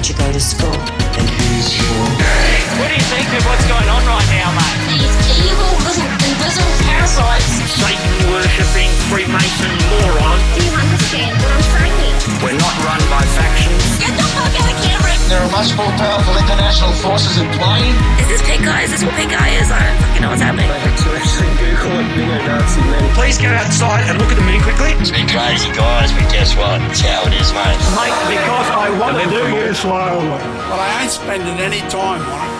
teacher go to school? What do you think of what's going on right now, mate? These evil little invisible parasites. Satan worshipping Freemason moron. Do you understand what I'm saying? We're not run by factions. There are much more powerful international forces in play. Is this pink guy? Is this what pink guy is? I don't fucking know what's happening. Please go outside and look at the moon quickly. It's been crazy, guys, but guess what? It's how it is, mate. Mate, because I want to do you slowly. But I ain't spending any time on it.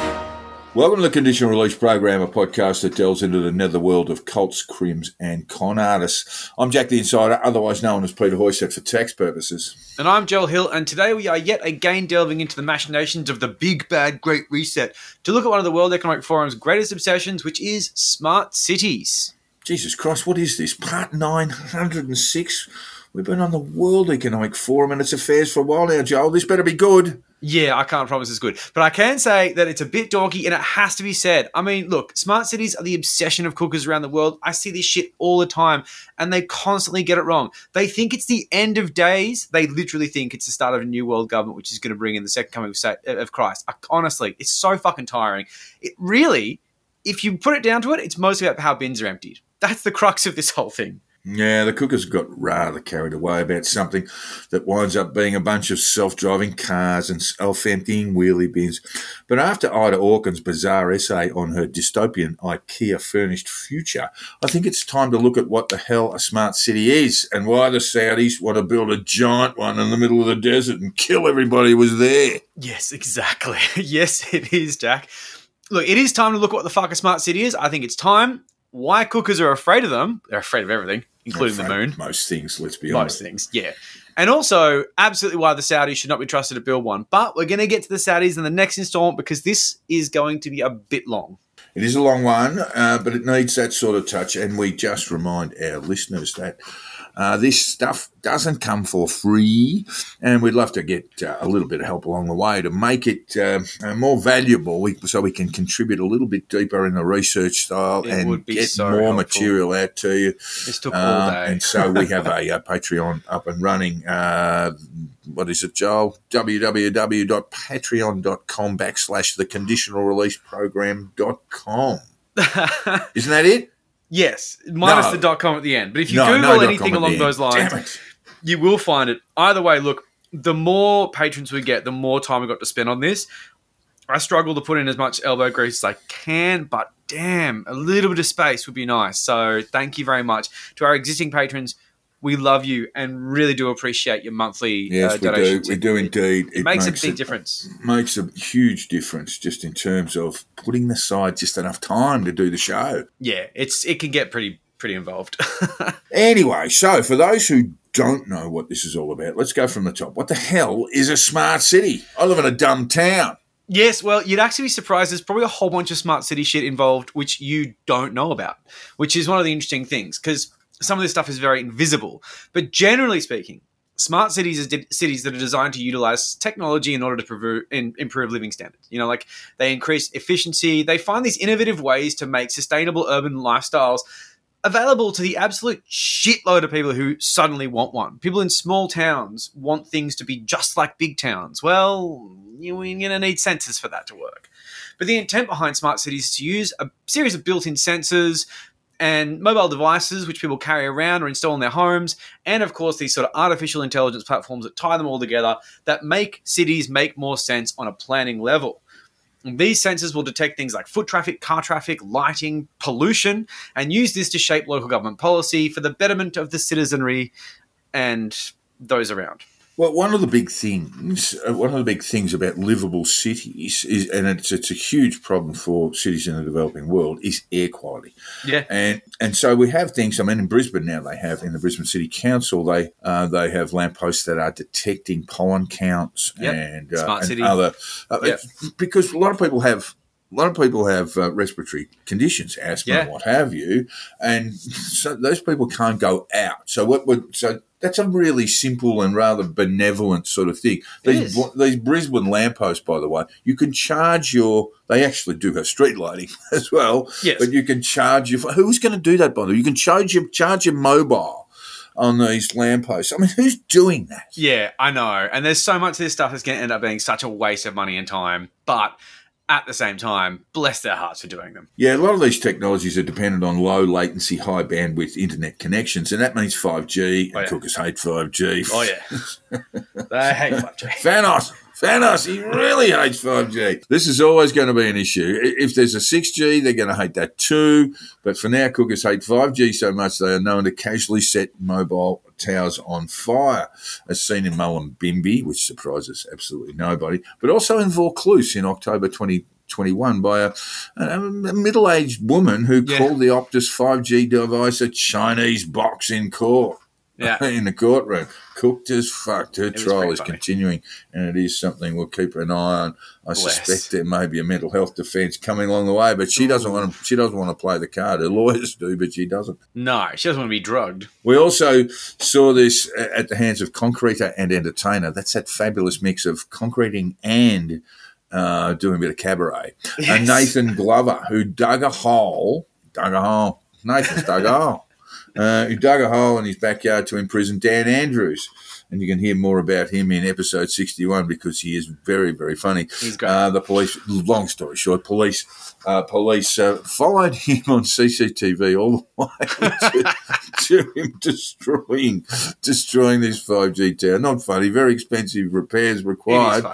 Welcome to the Conditional Release Program, a podcast that delves into the netherworld of cults, crims, and con artists. I'm Jack the Insider, otherwise known as Peter Hoysted for tax purposes. And I'm Joel Hill, and today we are yet again delving into the machinations of the big bad Great Reset to look at one of the World Economic Forum's greatest obsessions, which is smart cities. Jesus Christ, what is this? Part 906? We've been on the World Economic Forum and its affairs for a while now, Joel. This better be good. Yeah, I can't promise it's good, but I can say that it's a bit dorky and it has to be said. I mean, look, smart cities are the obsession of cookers around the world. I see this shit all the time and they constantly get it wrong. They think it's the end of days. They literally think it's the start of a new world government, which is going to bring in the second coming of, Christ. I, honestly, it's so fucking tiring. It really, if you put it down to it, it's mostly about how bins are emptied. That's the crux of this whole thing. Yeah, the cookers got rather carried away about something that winds up being a bunch of self driving cars and self emptying wheelie bins. But after Ida Auken's bizarre essay on her dystopian IKEA furnished future, I think it's time to look at what the hell a smart city is and why the Saudis want to build a giant one in the middle of the desert and kill everybody who was there. Yes, exactly. yes, it is, Jack. Look, it is time to look at what the fuck a smart city is. I think it's time. Why cookers are afraid of them? They're afraid of everything, including the moon. Most things, let's be honest. Most things, yeah. And also, absolutely why the Saudis should not be trusted to build one. But we're going to get to the Saudis in the next installment because this is going to be a bit long. It is a long one, uh, but it needs that sort of touch. And we just remind our listeners that uh, this stuff doesn't come for free, and we'd love to get uh, a little bit of help along the way to make it uh, uh, more valuable, we, so we can contribute a little bit deeper in the research style It and get so more helpful. material out to you. This took all Uh, day. and so we have a, uh Patreon up and running. Uh, what is it, Joel? www.patreon.com backslash the conditional release program.com. Isn't that it? Yes, minus No. the dot com at the end. But if you No, Google no anything along those lines, you will find it. Either way, look, the more patrons we get, the more time we got to spend on this. I struggle to put in as much elbow grease as I can, but damn, a little bit of space would be nice. So thank you very much to our existing patrons. We love you and really do appreciate your monthly Yes, uh, we do. We do indeed. It, makes, a big difference. Makes a huge difference just in terms of putting aside just enough time to do the show. Yeah, it's it can get pretty pretty involved. Anyway, so for those who don't know what this is all about, let's go from the top. What the hell is a smart city? I live in a dumb town. Yes, well, you'd actually be surprised. There's probably a whole bunch of smart city shit involved which you don't know about, which is one of the interesting things because some of this stuff is very invisible. But generally speaking, smart cities is di- cities that are designed to utilize technology in order to in, improve living standards. You know, like they increase efficiency, they find these innovative ways to make sustainable urban lifestyles available to the absolute shitload of people who suddenly want one. People in small towns want things to be just like big towns. Well, you're going to need sensors for that to work. But the intent behind smart cities is to use a series of built in sensors and mobile devices which people carry around or install in their homes, and of course, these sort of artificial intelligence platforms that tie them all together that make cities make more sense on a planning level. And These sensors will detect things like foot traffic, car traffic, lighting, pollution, and use this to shape local government policy for the betterment of the citizenry and those around. Well, one of the big things, uh, one of the big things about livable cities is, and it's it's a huge problem for cities in the developing world, is air quality. Yeah. And and so we have things. I mean, in Brisbane now they have in the Brisbane City Council they uh, they have lampposts that are detecting pollen counts Yep. and, uh, Smart and other uh, Yep. because a lot of people have. A lot of people have uh, respiratory conditions, asthma, Yeah. what have you, and so those people can't go out. So what would so that's a really simple and rather benevolent sort of thing. These is. these Brisbane lampposts, by the way, you can charge your. They actually do have street lighting as well, Yes. but you can charge your. Who's going to do that? By the way, you can charge your charge your mobile on these lampposts. I mean, who's doing that? Yeah, I know. And there's so much of this stuff that's going to end up being such a waste of money and time. But at the same time, bless their hearts for doing them. Yeah, a lot of these technologies are dependent on low latency, high bandwidth internet connections, and that means 5G. And Oh, yeah. cookers hate 5G. Oh, yeah. they hate 5G. Thanos, Thanos, he really hates 5G. This is always going to be an issue. If there's a 6G, they're going to hate that too. But for now, cookers hate 5G so much they are known to casually set mobile towers on fire, as seen in Mullumbimby, which surprises absolutely nobody, but also in Vaucluse in October 2021 by a, a, a middle-aged woman who Yeah. called the Optus 5G device a Chinese box in court. Yeah. in the courtroom. Cooked as fucked. Her was trial is continuing, and it is something we'll keep an eye on. I Bless. suspect there may be a mental health defence coming along the way, but she doesn't want to. She doesn't want to play the card. Her lawyers do, but she doesn't. No, she doesn't want to be drugged. We also saw this at the hands of concreter and entertainer. That's that fabulous mix of concreting and uh, doing a bit of cabaret. Yes. And Nathan Glover, who dug a hole, dug a hole. Nathan's dug a hole. Uh, who dug a hole in his backyard to imprison Dan Andrews. And you can hear more about him in episode 61 because he is very, very funny. He's great. Uh, the police, long story short, police uh, police uh, followed him on CCTV all the way to, to him destroying destroying this 5G tower. Not funny, very expensive repairs required,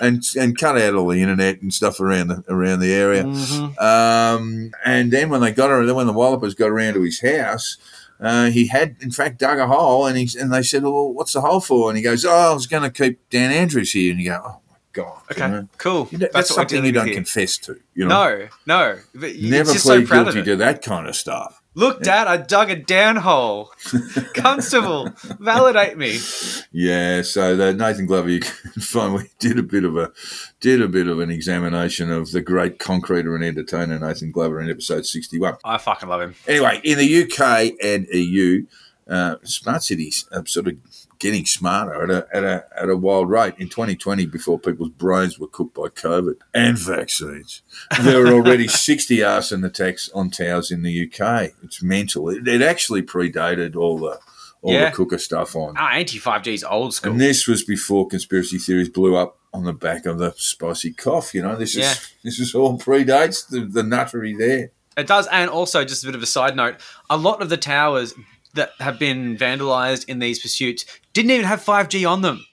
and and cut out all the internet and stuff around the around the area. Mm-hmm. Um, and then when they got her, then when the Wallopers got around to his house. Uh, he had, in fact, dug a hole, and he and they said, "Well, what's the hole for?" And he goes, "Oh, I was going to keep Dan Andrews here." And you go, "Oh my god!" you Okay, know? cool. You know, that's, what something you don't confess to. You know, No, no. But never so plead of guilty to that kind of stuff. Look, Dad, I dug a down hole. Constable, validate me. Yeah, so the Nathan Glover, you can we did a bit of a did a bit of an examination of the great concreter and entertainer Nathan Glover in episode sixty one. I fucking love him. Anyway, in the UK and EU, uh, smart cities are sort of getting smarter at a, at a at a wild rate. In 2020, before people's brains were cooked by COVID and vaccines, there were already 60 arson attacks on towers in the UK. It's mental. It, it actually predated all the all Yeah. the cooker stuff on. Ah, anti 5G is old school. And this was before conspiracy theories blew up on the back of the spicy cough. You know, this is this is all predates the, the nuttery there. It does, and also just a bit of a side note: a lot of the towers that have been vandalized in these pursuits didn't even have 5G on them.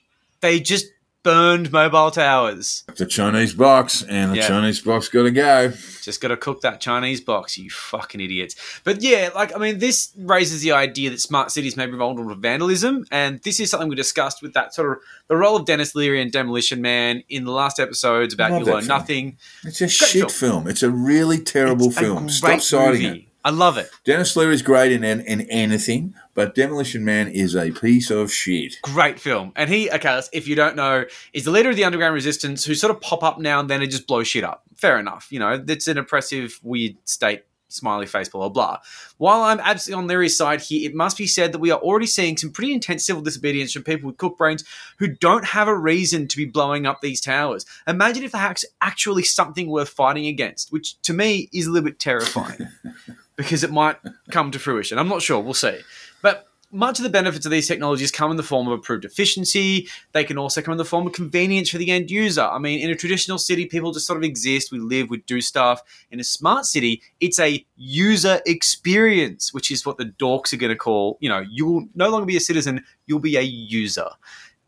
They just burned mobile towers. The Chinese box and the Yeah. Chinese box got to go. Just got to cook that Chinese box, you fucking idiots. But yeah, like, I mean, this raises the idea that smart cities may be vulnerable to vandalism. And this is something we discussed with that sort of the role of Denis Leary and Demolition Man in the last episodes about Love You Learn. Nothing. It's a Great shit film. film. It's a really terrible It's film. Stop citing movie. it. I love it. Denis Leary's great in, in anything, but Demolition Man is a piece of shit. Great film. And he, okay, if you don't know, is the leader of the underground resistance who sort of pop up now and then and just blow shit up. Fair enough. You know, it's an oppressive, weird state, smiley face, blah, blah, blah. While I'm absolutely on Leary's side here, it must be said that we are already seeing some pretty intense civil disobedience from people with cook brains who don't have a reason to be blowing up these towers. Imagine if that's actually something worth fighting against, which to me is a little bit terrifying because it might come to fruition. I'm not sure. We'll see. But much of the benefits of these technologies come in the form of improved efficiency. They can also come in the form of convenience for the end user. I mean, in a traditional city, people just sort of exist. We live, we do stuff. In a smart city, it's a user experience, which is what the dorks are going to call, you know, you will no longer be a citizen, you'll be a user.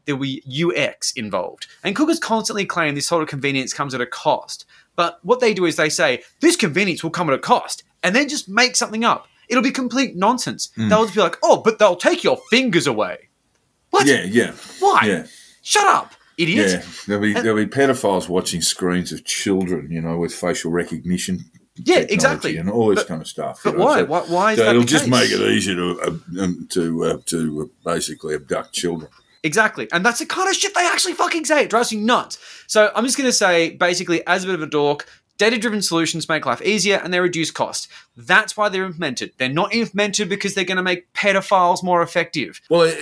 There'll be UX involved. And cookers constantly claim this sort of convenience comes at a cost. But what they do is they say, this convenience will come at a cost, and then just make something up. It'll be complete nonsense. They'll just be like, oh, but they'll take your fingers away. What? Yeah, yeah. Why? Yeah. Shut up, idiot. Yeah, there'll be there'll be pedophiles watching screens of children, you know, with facial recognition. Yeah, exactly. and all this But- kind of stuff. But know, why? so- why? Why is so that it'll just make it easier to uh, um, to uh, to uh, basically abduct children. Exactly. And that's the kind of shit they actually fucking say. It drives you nuts. So I'm just going to say, basically, as a bit of a dork, data driven solutions make life easier and they reduce cost. That's why they're implemented. They're not implemented because they're going to make pedophiles more effective. Well,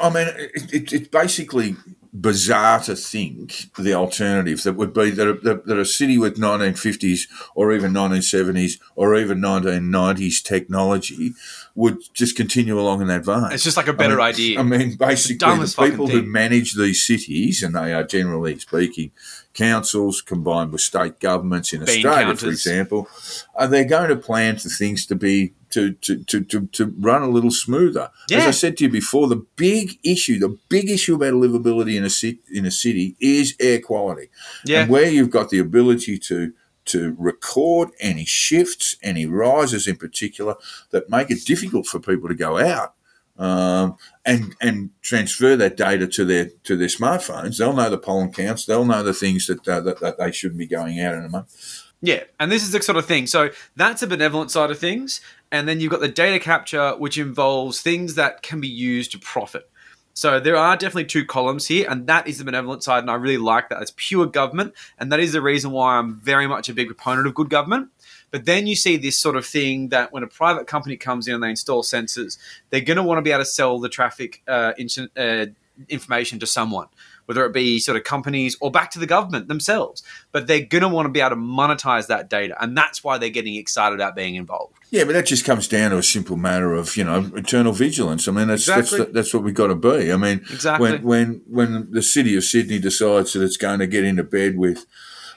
I mean, it, it, it's basically bizarre to think the alternative that would be that a, that a city with 1950s or even 1970s or even 1990s technology would just continue along in that vein. It's just like a better I mean, idea. I mean, basically, the, people who manage these cities, and they are generally speaking councils combined with state governments in Bean Australia, for example, uh, are they going to plan for things to be to to, to, to, to run a little smoother? As I said to you before, the big issue, the big issue about livability in a city in a city is air quality. Yeah. And where you've got the ability to to record any shifts, any rises in particular that make it difficult for people to go out um, and and transfer that data to their to their smartphones. They'll know the pollen counts. They'll know the things that uh, that, that they shouldn't be going out in a month. Yeah, and this is the sort of thing. So that's a benevolent side of things, and then you've got the data capture, which involves things that can be used to profit. So there are definitely two columns here, and that is the benevolent side, and I really like that. It's pure government, and that is the reason why I'm very much a big proponent of good government. But then you see this sort of thing that when a private company comes in and they install sensors, they're going to want to be able to sell the traffic uh, uh, information to someone, whether it be sort of companies or back to the government themselves. But they're going to want to be able to monetize that data, and that's why they're getting excited about being involved. Yeah, but that just comes down to a simple matter of you know eternal vigilance. I mean, that's Exactly. that's that's what we've got to be. I mean, Exactly. when when when the city of Sydney decides that it's going to get into bed with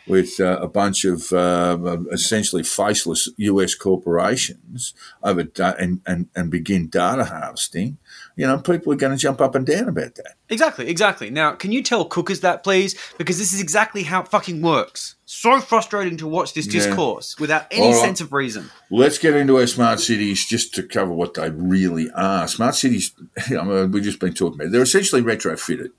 with uh, a bunch of uh, essentially faceless US corporations over da- and, and and begin data harvesting, you know, people are going to jump up and down about that. Exactly, exactly. Now, can you tell cookers that, please? Because this is exactly how it fucking works. So frustrating to watch this Yeah. discourse without any right. sense of reason. Let's get into our smart cities just to cover what they really are. Smart cities, I mean, we've just been talking about. They're essentially retrofitted.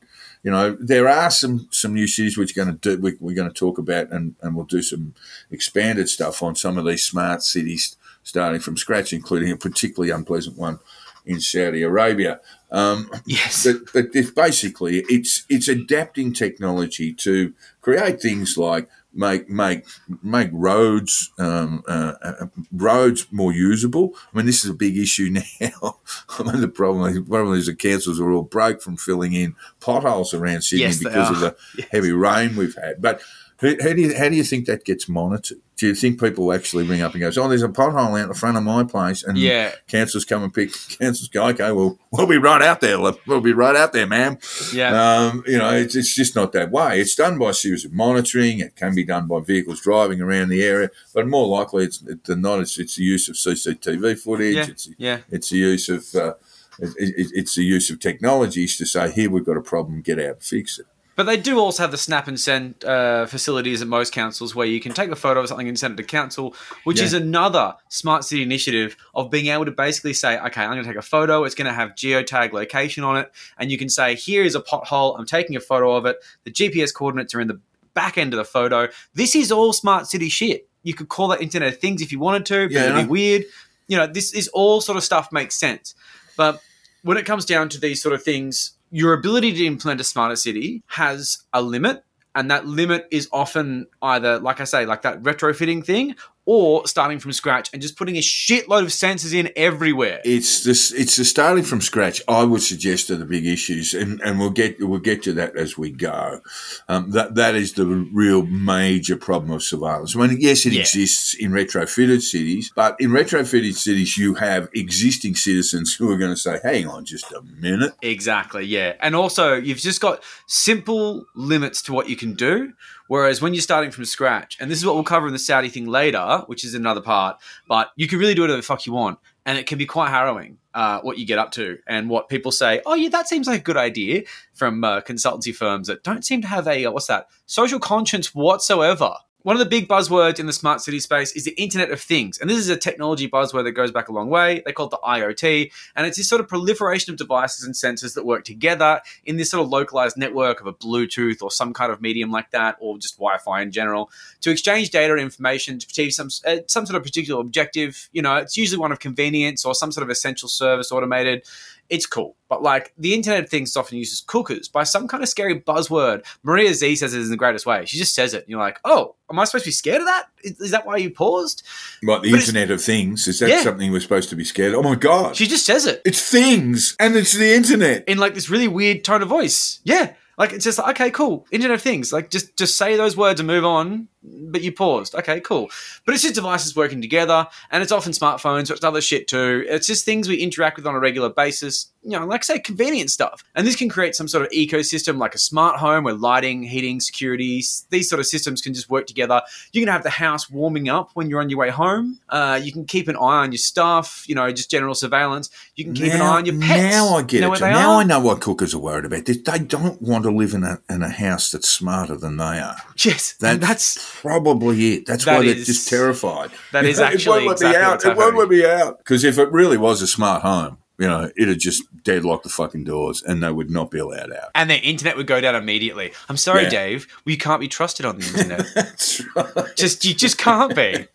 You know, there are some some new cities which are going to do. We, we're going to talk about, and, and we'll do some expanded stuff on some of these smart cities starting from scratch, including a particularly unpleasant one in Saudi Arabia. Um, Yes. but, but basically it's it's adapting technology to create things like make make make roads um, uh, uh, roads more usable. I mean, this is a big issue now. I mean, the problem the problem is the councils are all broke from filling in potholes around Sydney Yes, because of the heavy rain we've had. But how, how do you how do you think that gets monitored? Do you think people actually ring up and go, "Oh, there's a pothole out the front of my place," and Yeah. councils come and pick councils go, "Okay, well, we'll be right out there. We'll be right out there, ma'am." Yeah. Um, you know, it's, it's just not that way. It's done by a series of monitoring. It can be done by vehicles driving around the area, but more likely it's than not, it's, it's the use of CCTV footage. Yeah, It's, yeah. it's the use of uh, it, it, it's the use of technologies to say, "Here, we've got a problem. Get out and fix it." But they do also have the snap and send uh, facilities at most councils where you can take a photo of something and send it to council, which Yeah. is another smart city initiative of being able to basically say, okay, I'm going to take a photo. It's going to have geotag location on it, and you can say, here is a pothole. I'm taking a photo of it. The GPS coordinates are in the back end of the photo. This is all smart city shit. You could call that Internet of Things if you wanted to. But Yeah, it'd be weird. You know, this is all sort of stuff makes sense. But when it comes down to these sort of things, your ability to implement a smarter city has a limit. And that limit is often either, like I say, like that retrofitting thing, or starting from scratch and just putting a shitload of sensors in everywhere. It's this. It's the starting from scratch. I would suggest are the big issues, and, and we'll get we'll get to that as we go. Um, that that is the real major problem of surveillance. I mean, yes, it Yeah. exists in retrofitted cities, but in retrofitted cities, you have existing citizens who are going to say, "Hang on, just a minute." Exactly, yeah. And also, you've just got simple limits to what you can do. Whereas when you're starting from scratch, and this is what we'll cover in the Saudi thing later, which is another part, but you can really do whatever the fuck you want. And it can be quite harrowing uh, what you get up to and what people say, oh, yeah, that seems like a good idea from uh, consultancy firms that don't seem to have a, uh, what's that, social conscience whatsoever. One of the big buzzwords in the smart city space is the Internet of Things. And this is a technology buzzword that goes back a long way. They call it the IoT. And it's this sort of proliferation of devices and sensors that work together in this sort of localized network of a Bluetooth or some kind of medium like that, or just Wi Fi in general, to exchange data and information to achieve some, uh, some sort of particular objective. You know, it's usually one of convenience or some sort of essential service automated. It's cool. But like the Internet of Things often uses cookers by some kind of scary buzzword. Maria Zeee says it in the greatest way. She just says it. And you're like, oh, am I supposed to be scared of that? Is, is that why you paused? What the But Internet of Things is that Yeah. something we're supposed to be scared? of? Oh my god! She just says it it's things, and it's the internet. in like this really weird tone of voice. Yeah. Like it's just like, okay, cool. Internet of Things. Like just just say those words and move on. But you paused. Okay, cool. But it's just devices working together, and it's often smartphones, or it's other shit too. It's just things we interact with on a regular basis. You know, like say convenient stuff. And this can create some sort of ecosystem, like a smart home where lighting, heating, security, these sort of systems can just work together. You can have the house warming up when you're on your way home. Uh, you can keep an eye on your stuff. You know, just general surveillance. You can keep an eye on your pets. Now I get know it. where Joe. they Now are. I know what cookers are worried about. They, don't want to live in a in a house that's smarter than they are. Yes, and that's probably it. That's That why they're just terrified. that is it won't actually let exactly me out. It won't let me out. Because if it really was a smart home, you know, it'd just deadlock the fucking doors and they would not be allowed out. and their internet would go down immediately. I'm sorry, Yeah. Dave. We can't be trusted on the internet. That's right. just you just can't be.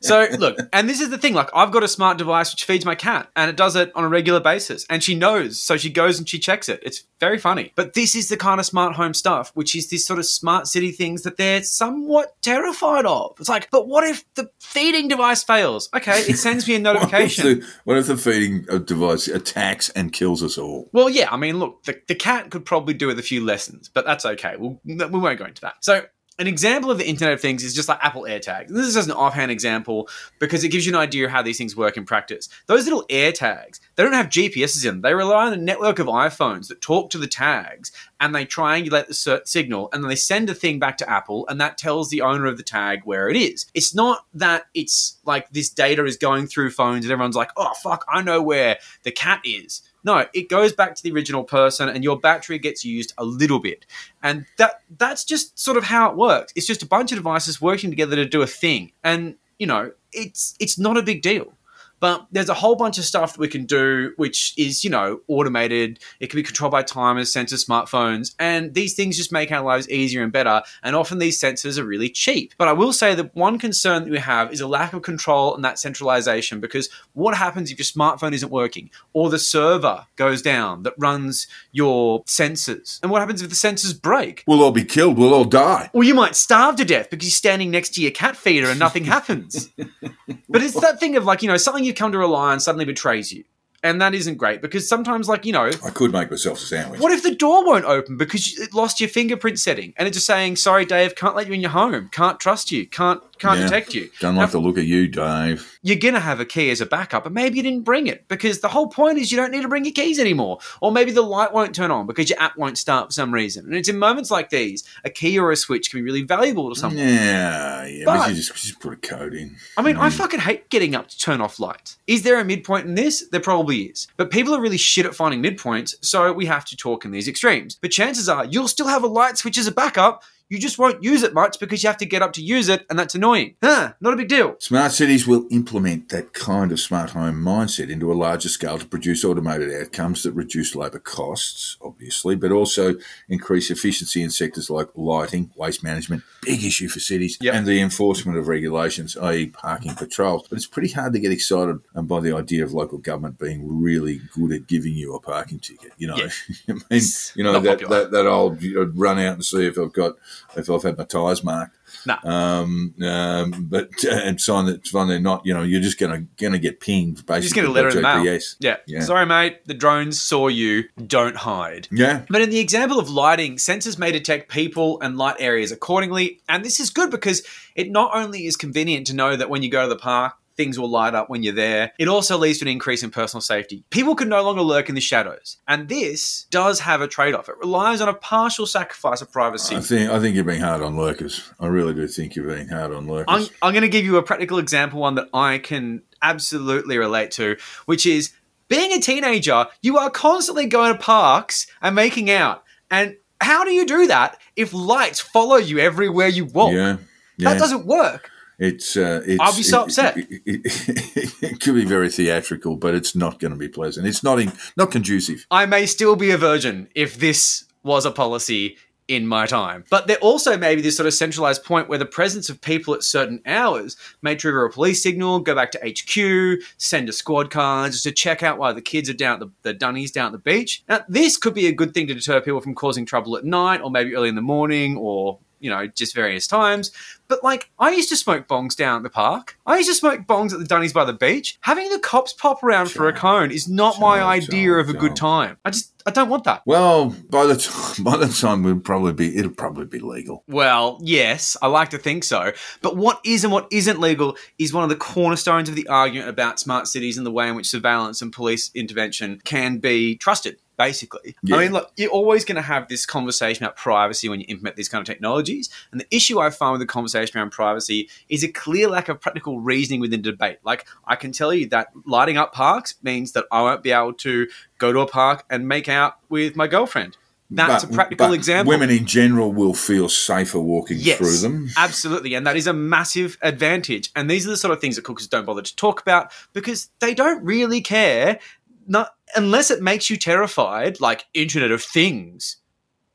So look, and this is the thing. Like I've got a smart device which feeds my cat, and it does it on a regular basis, and she knows, so she goes and she checks it. It's very funny. But this is the kind of smart home stuff, which is this sort of smart city things that they're somewhat terrified of. It's like, but what if the feeding device fails? Okay, it sends me a What if, notification. the, what if the feeding device attacks and kills us all? Well, yeah, I mean, look, the, the cat could probably do with a few lessons, but that's okay. We'll, we won't go into that. So, an example of the Internet of Things is just like Apple AirTags. This is just an offhand example because it gives you an idea of how these things work in practice. Those little AirTags, they don't have GPSs in them. They rely on a network of iPhones that talk to the tags and they triangulate the signal and then they send a thing back to Apple and that tells the owner of the tag where it is. It's not that it's like this data is going through phones and everyone's like, oh, fuck, I know where the cat is. No, it goes back to the original person and your battery gets used a little bit. And that that's just sort of how it works. It's just a bunch of devices working together to do a thing. And, you know, it's it's not a big deal. But there's a whole bunch of stuff that we can do, which is, you know, automated. It can be controlled by timers, sensors, smartphones, and these things just make our lives easier and better. And often these sensors are really cheap. But I will say that one concern that we have is a lack of control and that centralization because what happens if your smartphone isn't working or the server goes down that runs your sensors? And what happens if the sensors break? We'll all be killed. We'll all die. Or you might starve to death because you're standing next to your cat feeder and nothing happens. but it's that thing of like, you know, something you've come to rely on suddenly betrays you. And that isn't great because sometimes, like, you know, I could make myself a sandwich. what if the door won't open because it lost your fingerprint setting and it's just saying, sorry, Dave, can't let you in your home, can't trust you, can't can't Yeah. detect you. Don't like the look of you, Dave. You're gonna have a key as a backup, but maybe you didn't bring it because the whole point is you don't need to bring your keys anymore. Or maybe the light won't turn on because your app won't start for some reason. And it's in moments like these, a key or a switch can be really valuable to someone. Yeah, yeah. But, But- you just, just put a code in. I mean, I mm. fucking hate getting up to turn off lights. Is there a midpoint in this? There probably is. But people are really shit at finding midpoints, so we have to talk in these extremes. But chances are you'll still have a light switch as a backup. You just won't use it much because you have to get up to use it, and that's annoying. Huh, not a big deal. Smart cities will implement that kind of smart home mindset into a larger scale to produce automated outcomes that reduce labour costs, obviously, but also increase efficiency in sectors like lighting, waste management, big issue for cities, Yep. and the enforcement of regulations, i.e., parking patrols. But it's pretty hard to get excited um, by the idea of local government being really good at giving you a parking ticket. You know, Yeah. I mean, you know that, that that old you know, run out and see if I've got if I've had my tyres marked Nah. um, um, but uh, and sign that sign they're not. You know, you're just gonna gonna get pinged. Basically, You're just get a letter in the by mail. Yeah. Yeah. Sorry, mate. The drones saw you. Don't hide. Yeah, But in the example of lighting, sensors may detect people and light areas accordingly. And this is good because it not only is convenient to know that when you go to the park, things will light up when you're there, it also leads to an increase in personal safety. People can no longer lurk in the shadows. And this does have a trade off. It relies on a partial sacrifice of privacy. I think I think you're being hard on lurkers. I really do think you're being hard on lurkers. I'm, I'm going to give you a practical example, one that I can absolutely relate to, which is being a teenager, you are constantly going to parks and making out. And how do you do that if lights follow you everywhere you walk? yeah, yeah. That doesn't work. It's, uh, it's I'll be so it- upset. It, it- it could be very theatrical, but it's not going to be pleasant. It's not in, not conducive. I may still be a virgin if this was a policy in my time. But there also may be this sort of centralized point where the presence of people at certain hours may trigger a police signal, go back to HQ, send a squad car just to check out why the kids are down at the, the dunnies down at the beach. Now, this could be a good thing to deter people from causing trouble at night or maybe early in the morning or you know, just various times. But like, I used to smoke bongs down at the park. I used to smoke bongs at the Dunnies by the beach. Having the cops pop around for a cone is not my idea sure, of a good time. I just, I don't want that. Well, by the time by the time we'll probably be it'll probably be legal. Well, yes, I like to think so. But what is and what isn't legal is one of the cornerstones of the argument about smart cities and the way in which surveillance and police intervention can be trusted. Basically, Yeah. I mean, look, you're always going to have this conversation about privacy when you implement these kind of technologies. And the issue I find with the conversation around privacy is a clear lack of practical reasoning within the debate. Like, I can tell you that lighting up parks means that I won't be able to go to a park and make out with my girlfriend. That's But- a practical example. Women in general will feel safer walking Yes, through them. absolutely, and that is a massive advantage. And these are the sort of things that cookers don't bother to talk about because they don't really care, not unless it makes you terrified, like Internet of Things.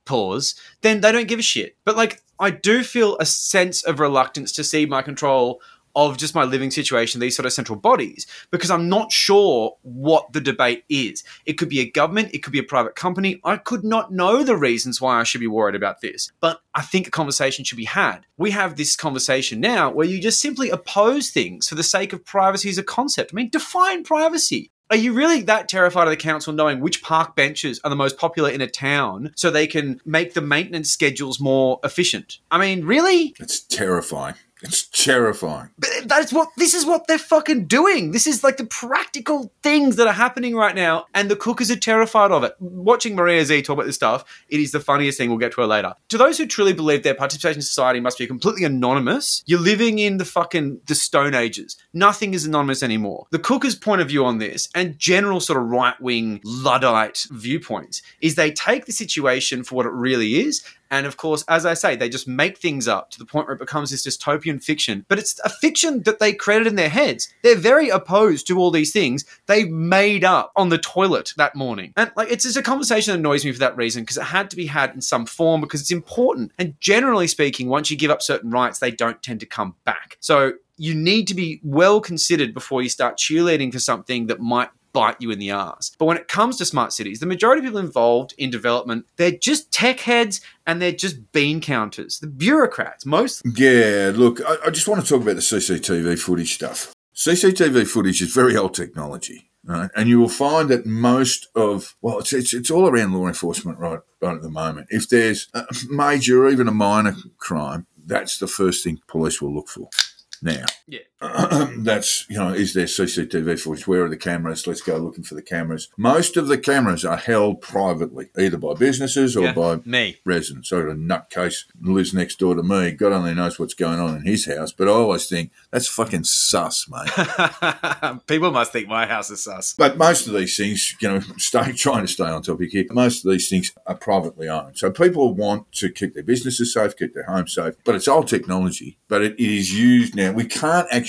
Pause. Then they don't give a shit. But like, I do feel a sense of reluctance to see my control of just my living situation, these sort of central bodies, because I'm not sure what the debate is. It could be a government, it could be a private company. I could not know the reasons why I should be worried about this. But I think a conversation should be had. We have this conversation now where you just simply oppose things for the sake of privacy as a concept. I mean, define privacy. Are you really that terrified of the council knowing which park benches are the most popular in a town so they can make the maintenance schedules more efficient? I mean, really? It's terrifying. It's terrifying. But that's what this is what they're fucking doing. This is like the practical things that are happening right now, and the cookers are terrified of it. Watching Maria Zeee talk about this stuff, it is the funniest thing. We'll get to her later. To those who truly believe their participation in society must be completely anonymous, you're living in the fucking the Stone Ages. Nothing is anonymous anymore. The cookers' point of view on this, and general sort of right wing luddite viewpoints, is they take the situation for what it really is and of course, as I say, they just make things up to the point where it becomes this dystopian fiction. But it's a fiction that they created in their heads. They're very opposed to all these things they made up on the toilet that morning. And like it's just a conversation that annoys me for that reason, because it had to be had in some form because it's important. And generally speaking, once you give up certain rights, they don't tend to come back. So you need to be well considered before you start cheerleading for something that might bite you in the ass. But when it comes to smart cities, the majority of people involved in development, they're just tech heads and they're just bean counters. The bureaucrats, most Yeah, look, I, I just want to talk about the CCTV footage stuff. CCTV footage is very old technology, right? And you will find that most of, well, it's, it's, it's all around law enforcement right, right at the moment. If there's a major or even a minor crime, that's the first thing police will look for. Now, Yeah. that's, you know, is there CCTV footage? Where are the cameras? Let's go looking for the cameras. Most of the cameras are held privately, either by businesses or Yeah. by me. resident, sort of a nutcase lives next door to me. God only knows what's going on in his house, but I always think that's fucking sus, mate. People must think my house is sus. but most of these things, you know, stay trying to stay on topic here. Most of these things are privately owned, so people want to keep their businesses safe, keep their homes safe. But it's old technology, but it, it is used now. We can't actually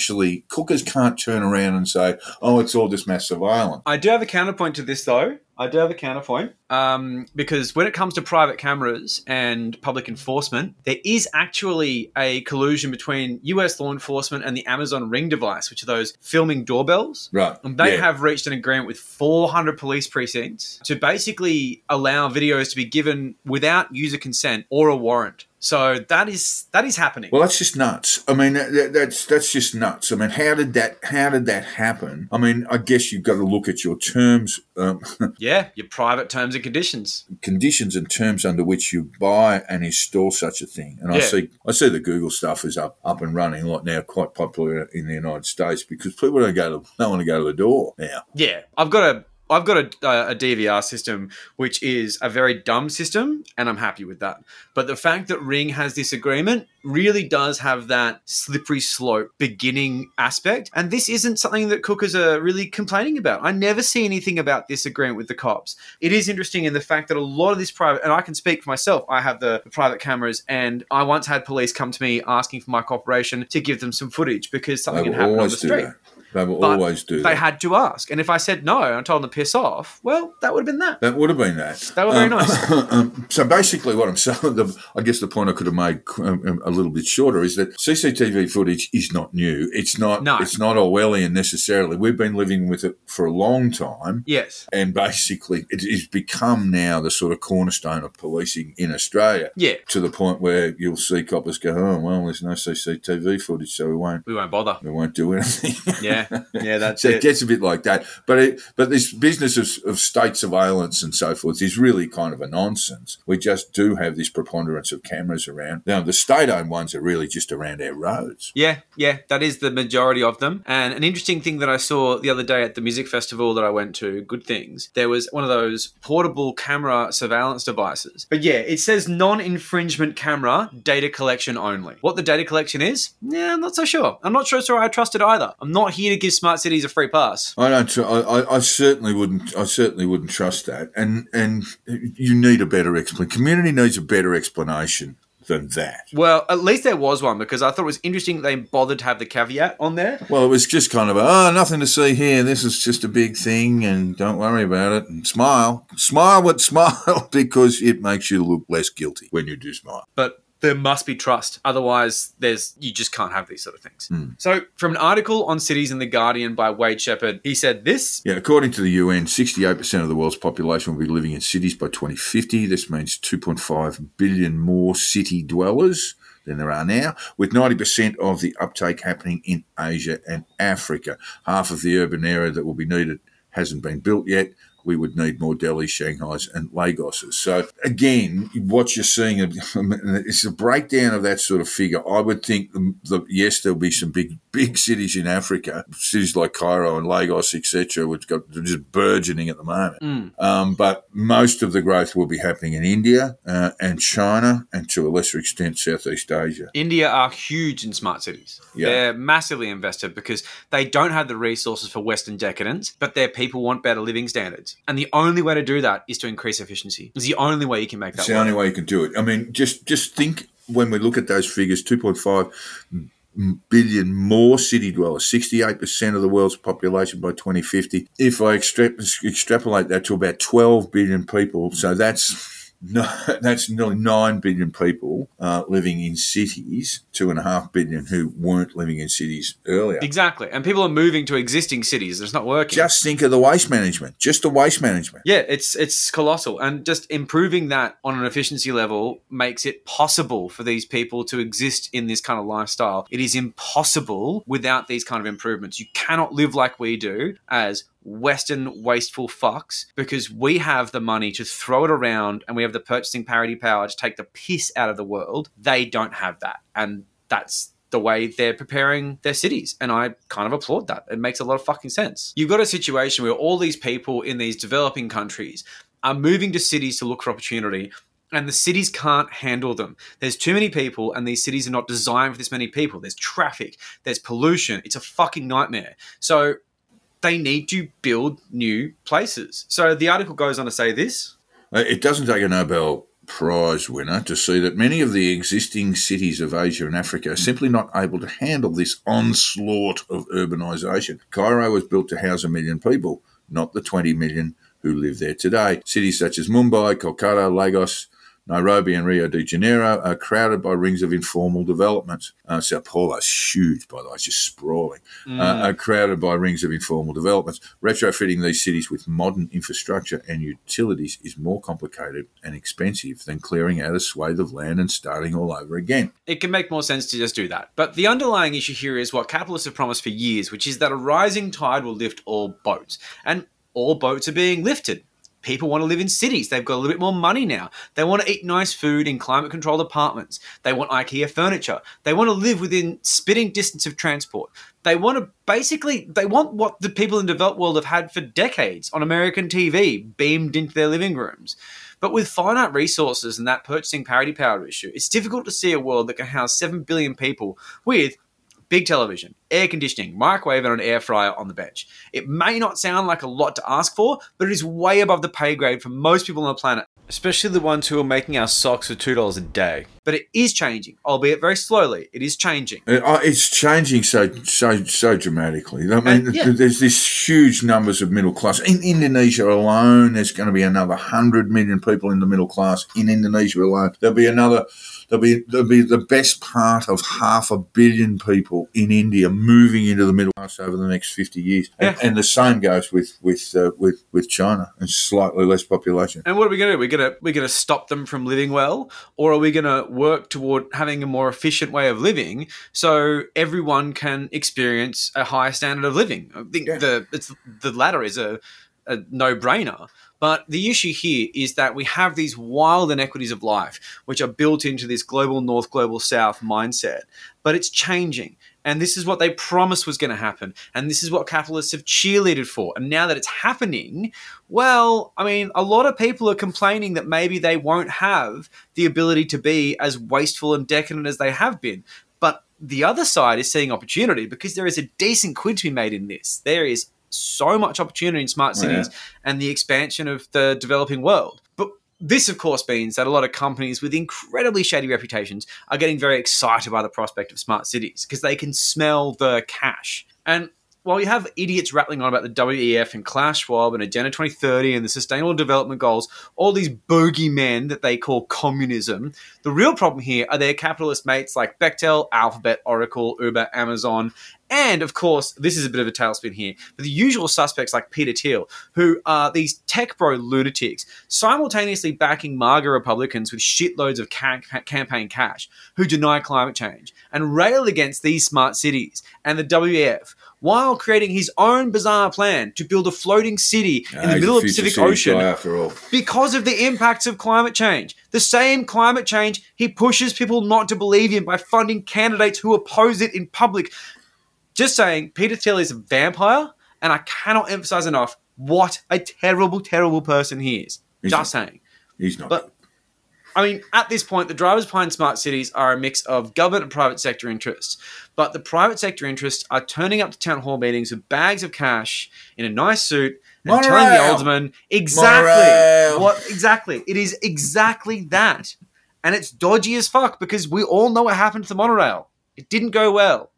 cookers can't turn around and say, "Oh, it's all just mass surveillance." I do have a counterpoint to this, though. I do have a counterpoint um, because when it comes to private cameras and public enforcement, there is actually a collusion between US law enforcement and the Amazon Ring device, which are those filming doorbells. Right? And they Yeah. have reached an agreement with 400 police precincts to basically allow videos to be given without user consent or a warrant. So that is that is happening. Well, that's just nuts. I mean, that, that- that's that's just nuts. I mean, how did that how did that happen? I mean, I guess you've got to look at your terms, um, yeah, your private terms and conditions. conditions, and terms under which you buy and install such a thing. And I see I see the Google stuff is up up and running like now, quite popular in the United States because people don't go to don't want to go to the door now. Yeah, I've got a I've got a, a DVR system which is a very dumb system, and I'm happy with that. But the fact that Ring has this agreement really does have that slippery slope beginning aspect, and this isn't something that cookers are really complaining about. I never see anything about this agreement with the cops. It is interesting in the fact that a lot of this private, and I can speak for myself. I have the, the private cameras, and I once had police come to me asking for my cooperation to give them some footage because something will had happened on the street. that. They will But always do They that. had to ask. And if I said no and I told them to piss off, well, that would have been that. That would have been that. That were very Um, nice. um, so basically, what I'm saying, the, I guess the point I could have made um, a little bit shorter is that CCTV footage is not new. It's not. No. It's not Orwellian necessarily. We've been living with it for a long time. Yes. And basically, it has become now the sort of cornerstone of policing in Australia. Yeah. To the point where you'll see coppers go, "Oh well, there's no CCTV footage, so we won't, We won't bother. we won't do anything." Yeah. Yeah, that's so it it. gets a bit like that. But it, but this business of, of state surveillance and so forth is really kind of a nonsense. We just do have this preponderance of cameras around. Now the state-owned ones are really just around our roads. Yeah, yeah, that is the majority of them. And an interesting thing that I saw the other day at the music festival that I went to, Good Things, there was one of those portable camera surveillance devices. But yeah, it says non infringement camera data collection only. What the data collection is? Yeah, I'm not so sure. I'm not sure, sure I trust it either. I'm not here to give smart cities a free pass. I don't. Tr- I, I, certainly wouldn't. I certainly wouldn't trust that. And and you need a better explanation. Community needs a better explanation than that. Well, at least there was one because I thought it was interesting they bothered to have the caveat on there. Well, it was just kind of oh, nothing to see here. This is just a big thing, and don't worry about it. And smile, smile, but smile because it makes you look less guilty when you do smile. but there must be trust. Otherwise, there's you just can't have these sort of things. Hmm. So, from an article on cities in the Guardian by Wade Shepard, he said this. Yeah, according to the UN, 68% of the world's population will be living in cities by 2050. This means 2.5 billion more city dwellers than there are now, with 90% of the uptake happening in Asia and Africa. Half of the urban area that will be needed hasn't been built yet. We would need more Delhi, Shanghai's, and Lagoses. So again, what you're seeing is a breakdown of that sort of figure. I would think, um, the, the, yes, there'll be some big, big cities in Africa, cities like Cairo and Lagos, etc., which got just burgeoning at the moment. Um, but most of the growth will be happening in India uh, and China, and to a lesser extent, Southeast Asia. India are huge in smart cities. Yeah. They're massively invested because they don't have the resources for Western decadence, but their people want better living standards. And the only way to do that is to increase efficiency. It's the only way you can make that It's the work. only way you can do it. I mean, just just think when we look at those figures, 2.5 billion more city dwellers, 68% of the world's population by 2050. If I extra- extrapolate that to about 12 billion people, so that's no, that's nearly 9 billion people uh, living in cities, 2.5 billion who weren't living in cities earlier. Exactly. And people are moving to existing cities. It's not working. Just think of the waste management, just the waste management. Yeah, it's it's colossal, and just improving that on an efficiency level makes it possible for these people to exist in this kind of lifestyle. It is impossible without these kind of improvements. You cannot live like we do as Western wasteful fucks because we have the money to throw it around and we have the purchasing parity power to take the piss out of the world. They don't have that, and that's the way they're preparing their cities. And I kind of applaud that. It makes a lot of fucking sense. You've got a situation where all these people in these developing countries are moving to cities to look for opportunity. And the cities can't handle them. There's too many people, and these cities are not designed for this many people. There's traffic, there's pollution. It's a fucking nightmare. So they need to build new places. So the article goes on to say this. Uh, It doesn't take a Nobel Prize winner to see that many of the existing cities of Asia and Africa are simply not able to handle this onslaught of urbanisation. Cairo was built to house a million people, not the 20 million who live there today. Cities such as Mumbai, Kolkata, Lagos, Nairobi, and Rio de Janeiro are crowded by rings of informal developments. Uh, Sao Paulo's huge, by the way, it's just sprawling. Uh, are crowded by rings of informal developments. Retrofitting these cities with modern infrastructure and utilities is more complicated and expensive than clearing out a swathe of land and starting all over again. it can make more sense to just do that. But the underlying issue here is what capitalists have promised for years, which is that a rising tide will lift all boats. And all boats are being lifted. People want to live in cities. They've got a little bit more money now. They want to eat nice food in climate controlled apartments. They want IKEA furniture. They want to live within spitting distance of transport. They want to basically, they want what the people in the developed world have had for decades on American TV, beamed into their living rooms. But with finite resources and that purchasing parity power issue, it's difficult to see a world that can house 7 billion people with big television, air conditioning, microwave, and an air fryer on the bench. It may not sound like a lot to ask for, but it is way above the pay grade for most people on the planet, especially the ones who are making our socks for $2 a day. But it is changing, albeit very slowly. It is changing. It- uh, It's changing so so so dramatically. I mean, yeah. there's this huge numbers of middle class in Indonesia alone. There's going to be another hundred million people in the middle class in Indonesia alone. There'll be another. There'll be there'll be the best part of half a billion people in India moving into the middle class over the next fifty years, and, Yeah. and the same goes with with uh, with with China and slightly less population. And what are we going to do? We're going to we're going to stop them from living well, or are we going to work toward having a more efficient way of living so everyone can experience a higher standard of living? I think Yeah. the it's the latter is a, a no brainer. But the issue here is that we have these wild inequities of life, which are built into this global north, global south mindset. But it's changing. And this is what they promised was going to happen. And this is what capitalists have cheerleaded for. And now that it's happening, well, I mean, a lot of people are complaining that maybe they won't have the ability to be as wasteful and decadent as they have been. But the other side is seeing opportunity because there is a decent quid to be made in this. There is so much opportunity in smart Oh, yeah. cities and the expansion of the developing world. But this, of course, means that a lot of companies with incredibly shady reputations are getting very excited by the prospect of smart cities because they can smell the cash. And while you have idiots rattling on about the WEF and Klaus Schwab and Agenda 2030 and the Sustainable Development Goals, all these bogeymen that they call communism, the real problem here are their capitalist mates like Bechtel, Alphabet, Oracle, Uber, Amazon, and of course, this is a bit of a tailspin here, but the usual suspects like Peter Thiel, who are these tech bro lunatics, simultaneously backing MAGA Republicans with shitloads of ca- ca- campaign cash, who deny climate change and rail against these smart cities and the WEF, while creating his own bizarre plan to build a floating city in Ah, the middle of the Pacific Ocean guy after all. because of the impacts of climate change. The same climate change he pushes people not to believe in by funding candidates who oppose it in public. Just saying, Peter Thiel is a vampire, and I cannot emphasize enough what a terrible, terrible person he is. He's Just not. saying. He's not. But I mean, at this point, the drivers behind smart cities are a mix of government and private sector interests. But the private sector interests are turning up to town hall meetings with bags of cash in a nice suit and telling the alderman exactly Monorail. what exactly. It is exactly that. And it's dodgy as fuck because we all know what happened to the monorail. It didn't go well.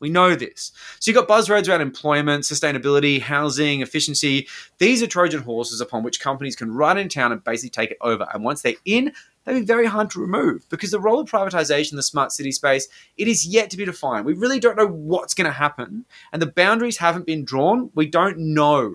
We know this. So you've got buzzwords around employment, sustainability, housing, efficiency. These are Trojan horses upon which companies can run in town and basically take it over. And once they're in, they'll be very hard to remove because the role of privatization in the smart city space, it is yet to be defined. We really don't know what's going to happen. And the boundaries haven't been drawn. We don't know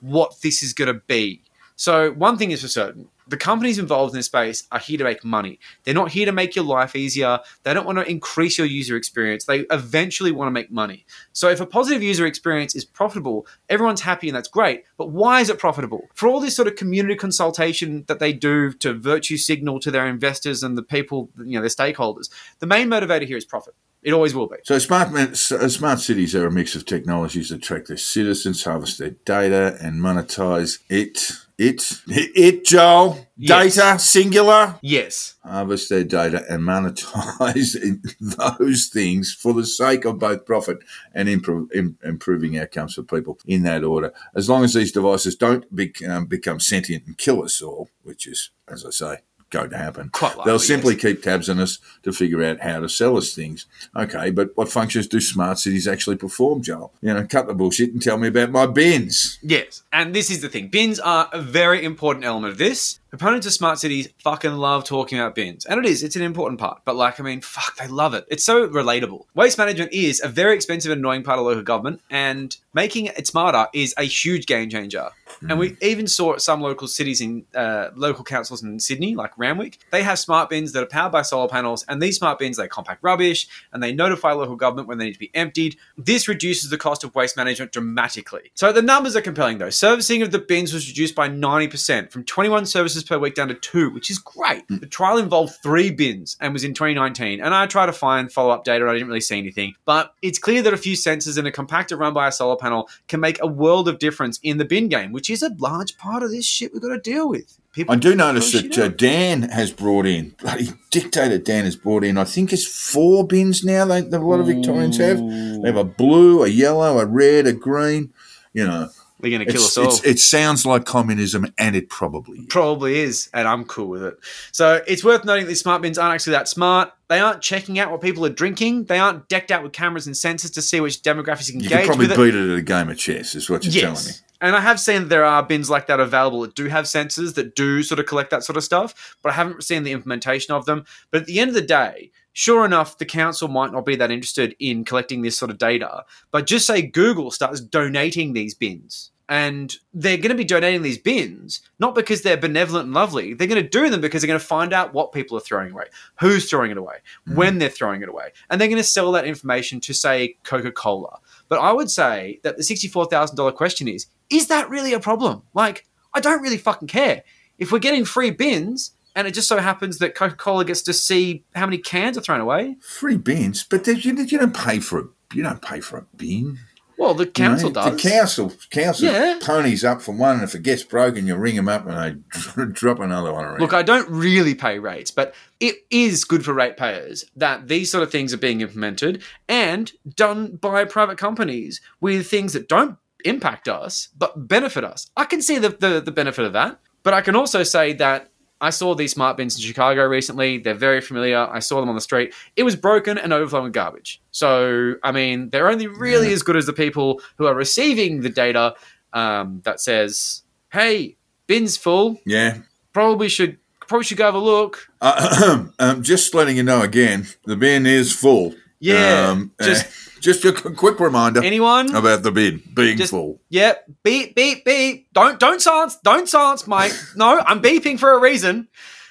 what this is going to be. So one thing is for certain. The companies involved in this space are here to make money. They're not here to make your life easier. They don't want to increase your user experience. They eventually want to make money. So if a positive user experience is profitable, everyone's happy and that's great. But why is it profitable? For all this sort of community consultation that they do to virtue signal to their investors and the people, you know, their stakeholders, the main motivator here is profit. It always will be. So smart uh, smart cities are a mix of technologies that track their citizens, harvest their data, and monetize it. It it, it Joel Yes. data singular Yes. harvest their data and monetize those things for the sake of both profit and impro- im- improving outcomes for people in that order. As long as these devices don't become, um, become sentient and kill us all, which is, as I say, going to happen. Quite likely, They'll simply yes. keep tabs on us to figure out how to sell us things. Okay, but what functions do smart cities actually perform, Joel? You know, cut the bullshit and tell me about my bins. Yes, and this is the thing. Bins are a very important element of this. Proponents of smart cities fucking love talking about bins. And it is, it's an important part. But like, I mean, fuck, they love it. It's so relatable. Waste management is a very expensive and annoying part of local government, and making it smarter is a huge game changer. And we even saw some local cities in uh, local councils in Sydney, like Randwick, they have smart bins that are powered by solar panels, and these smart bins they compact rubbish and they notify local government when they need to be emptied. This reduces the cost of waste management dramatically. So the numbers are compelling though. Servicing of the bins was reduced by 90% from 21 services per week down to two, which is great. The trial involved three bins and was in 2019. And I tried to find follow up data and I didn't really see anything. But it's clear that a few sensors and a compactor run by a solar panel can make a world of difference in the bin game, which is a large part of this shit we've got to deal with. people. I do notice that uh. Dan has brought in, bloody dictator Dan has brought in, I think it's four bins now they, that a lot of Victorians have. They have a blue, a yellow, a red, a green. You know, they're going to kill us all. it sounds like communism, and it probably is. Probably is, and I'm cool with it. So it's worth noting that these smart bins aren't actually that smart. They aren't checking out what people are drinking. They aren't decked out with cameras and sensors to see which demographics you can You engage could probably with. beat it at a game of chess, is what you're telling me. And I have seen that there are bins like that available that do have sensors that do sort of collect that sort of stuff, but I haven't seen the implementation of them. But at the end of the day, sure enough, the council might not be that interested in collecting this sort of data. But just say Google starts donating these bins. And they're going to be donating these bins not because they're benevolent and lovely. They're going to do them because they're going to find out what people are throwing away, who's throwing it away, mm-hmm. when they're throwing it away. And they're going to sell that information to, say, Coca Cola. But I would say that the $64,000 question is is that really a problem? Like, I don't really fucking care. If we're getting free bins and it just so happens that Coca Cola gets to see how many cans are thrown away, Free bins, but you, you don't pay for a you don't pay for a bin. Well, the council You know, does. The council, council Yeah. ponies up for one, and if it gets broken, you ring them up and they drop another one around. Look, I don't really pay rates, but it is good for ratepayers that these sort of things are being implemented and done by private companies with things that don't impact us but benefit us. I can see the, the, the benefit of that, but I can also say that I saw these smart bins in Chicago recently. They're very familiar. I saw them on the street. It was broken and overflowing with garbage. So, I mean, they're only really as good as the people who are receiving the data um, that says, hey, bin's full yeah. probably should probably should go have a look. Uh, um, just letting you know again, the bin is full. Yeah, Um, just- uh, just a quick reminder Anyone? about the bin being Just- full. Yeah, beep beep beep. Don't don't silence. Don't silence, Mike. No, I'm beeping for a reason.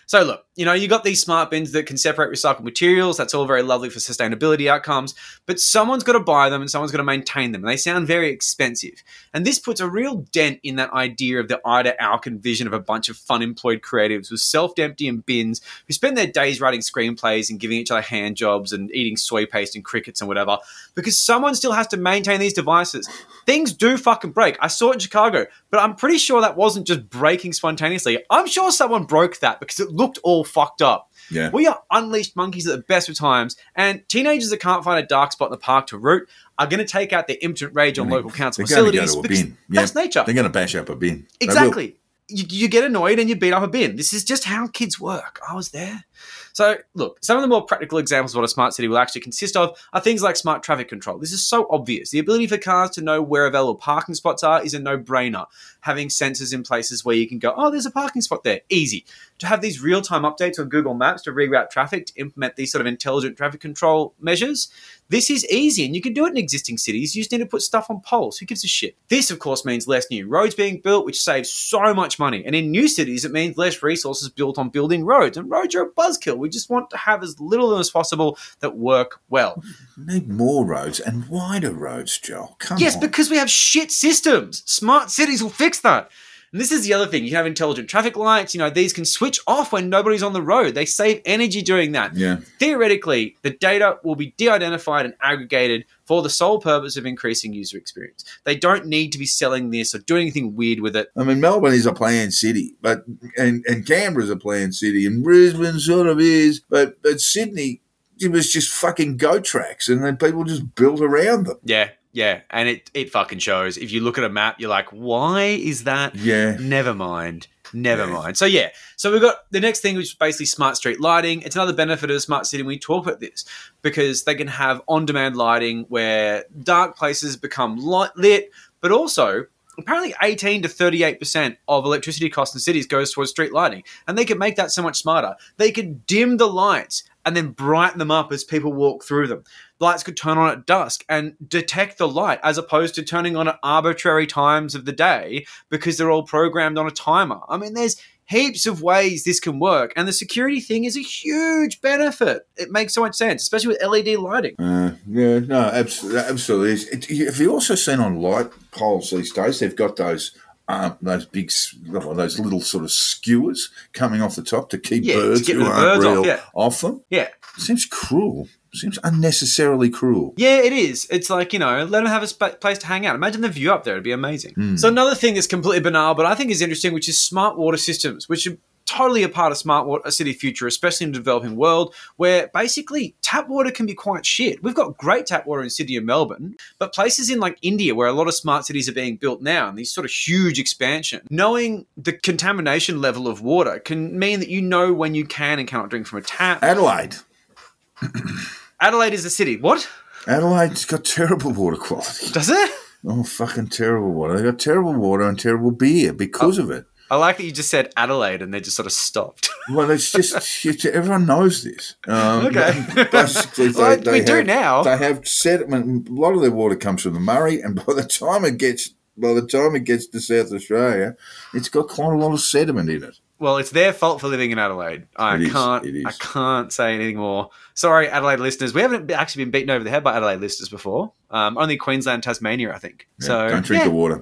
So look, you know, you got these smart bins that can separate recycled materials. That's all very lovely for sustainability outcomes. But someone's got to buy them and someone's got to maintain them. And they sound very expensive. And this puts a real dent in that idea of the Ida Auken vision of a bunch of fun employed creatives with self-emptying bins who spend their days writing screenplays and giving each other hand jobs and eating soy paste and crickets and whatever. Because someone still has to maintain these devices. Things do fucking break. I saw it in Chicago, but I'm pretty sure that wasn't just breaking spontaneously. I'm sure someone broke that because it looked all fucked up. Yeah. We are unleashed monkeys at the best of times, and teenagers that can't find a dark spot in the park to root are going to take out their impotent rage on local council They're going to go facilities bin. Yeah. that's nature. They're going to bash up a bin. Exactly. You, you get annoyed and you beat up a bin. This is just how kids work. I was there. So, look, some of the more practical examples of what a smart city will actually consist of are things like smart traffic control. This is so obvious. The ability for cars to know where available parking spots are is a no brainer. Having sensors in places where you can go, oh, there's a parking spot there. Easy. To have these real time updates on Google Maps to reroute traffic to implement these sort of intelligent traffic control measures. This is easy, and you can do it in existing cities. You just need to put stuff on poles. Who gives a shit? This, of course, means less new roads being built, which saves so much money. And in new cities, it means less resources built on building roads. And roads are a buzzkill. We just want to have as little of them as possible that work well. Need more roads and wider roads, Joel. Come Yes, on. because we have shit systems. Smart cities will fix that. And this is the other thing. You have intelligent traffic lights. You know, these can switch off when nobody's on the road. They save energy doing that. Yeah. Theoretically, the data will be de identified and aggregated for the sole purpose of increasing user experience. They don't need to be selling this or doing anything weird with it. I mean, Melbourne is a planned city, but and and Canberra's a planned city, and Brisbane sort of is, but but Sydney, it was just fucking go tracks, and then people just built around them. Yeah, yeah. And it, it fucking shows. If you look at a map, you're like, why is that? Yeah. Never mind. Never Yeah. mind. So yeah, so we've got the next thing, which is basically smart street lighting. It's another benefit of a smart city. when We talk about this because they can have on-demand lighting where dark places become light lit, but also apparently 18 to 38 percent of electricity costs in cities goes towards street lighting, and they can make that so much smarter. They could dim the lights and then brighten them up as people walk through them. Lights could turn on at dusk and detect the light as opposed to turning on at arbitrary times of the day because they're all programmed on a timer. I mean, there's heaps of ways this can work, and the security thing is a huge benefit. It makes so much sense, especially with LED lighting. Uh, yeah, no, absolutely. absolutely. It, have you also seen on light poles these days? They've got those um, those big, those little sort of skewers coming off the top to keep Yeah, to birds get who aren't birds off, yeah. off them. Yeah. Seems cruel. Seems unnecessarily cruel. Yeah, it is. It's like, you know, let them have a sp- place to hang out. Imagine the view up there. It'd be amazing. So, another thing that's completely banal, but I think is interesting, which is smart water systems, which are totally a part of smart water city future, especially in the developing world, where basically tap water can be quite shit. We've got great tap water in Sydney and Melbourne, but places in like India, where a lot of smart cities are being built now, and these sort of huge expansion, knowing the contamination level of water can mean that you know when you can and cannot drink from a tap. Adelaide. Adelaide is a city. What? Adelaide's got terrible water quality. Does it? Oh, fucking terrible water. They got terrible water and terrible beer because Oh. of it. I like that you just said Adelaide and they just sort of stopped. Well, it's just it's- everyone knows this. Um, Okay. Basically, they, Well, they we do now. They have sediment. A lot of their water comes from the Murray, and by the time it gets by the time it gets to South Australia, it's got quite a lot of sediment in it. well, it's their fault for living in Adelaide. I It can't. it is. I can't say anything more. Sorry, Adelaide listeners. We haven't actually been beaten over the head by Adelaide listeners before. Um, only Queensland, Tasmania, I think. Yeah, so don't drink yeah. the water.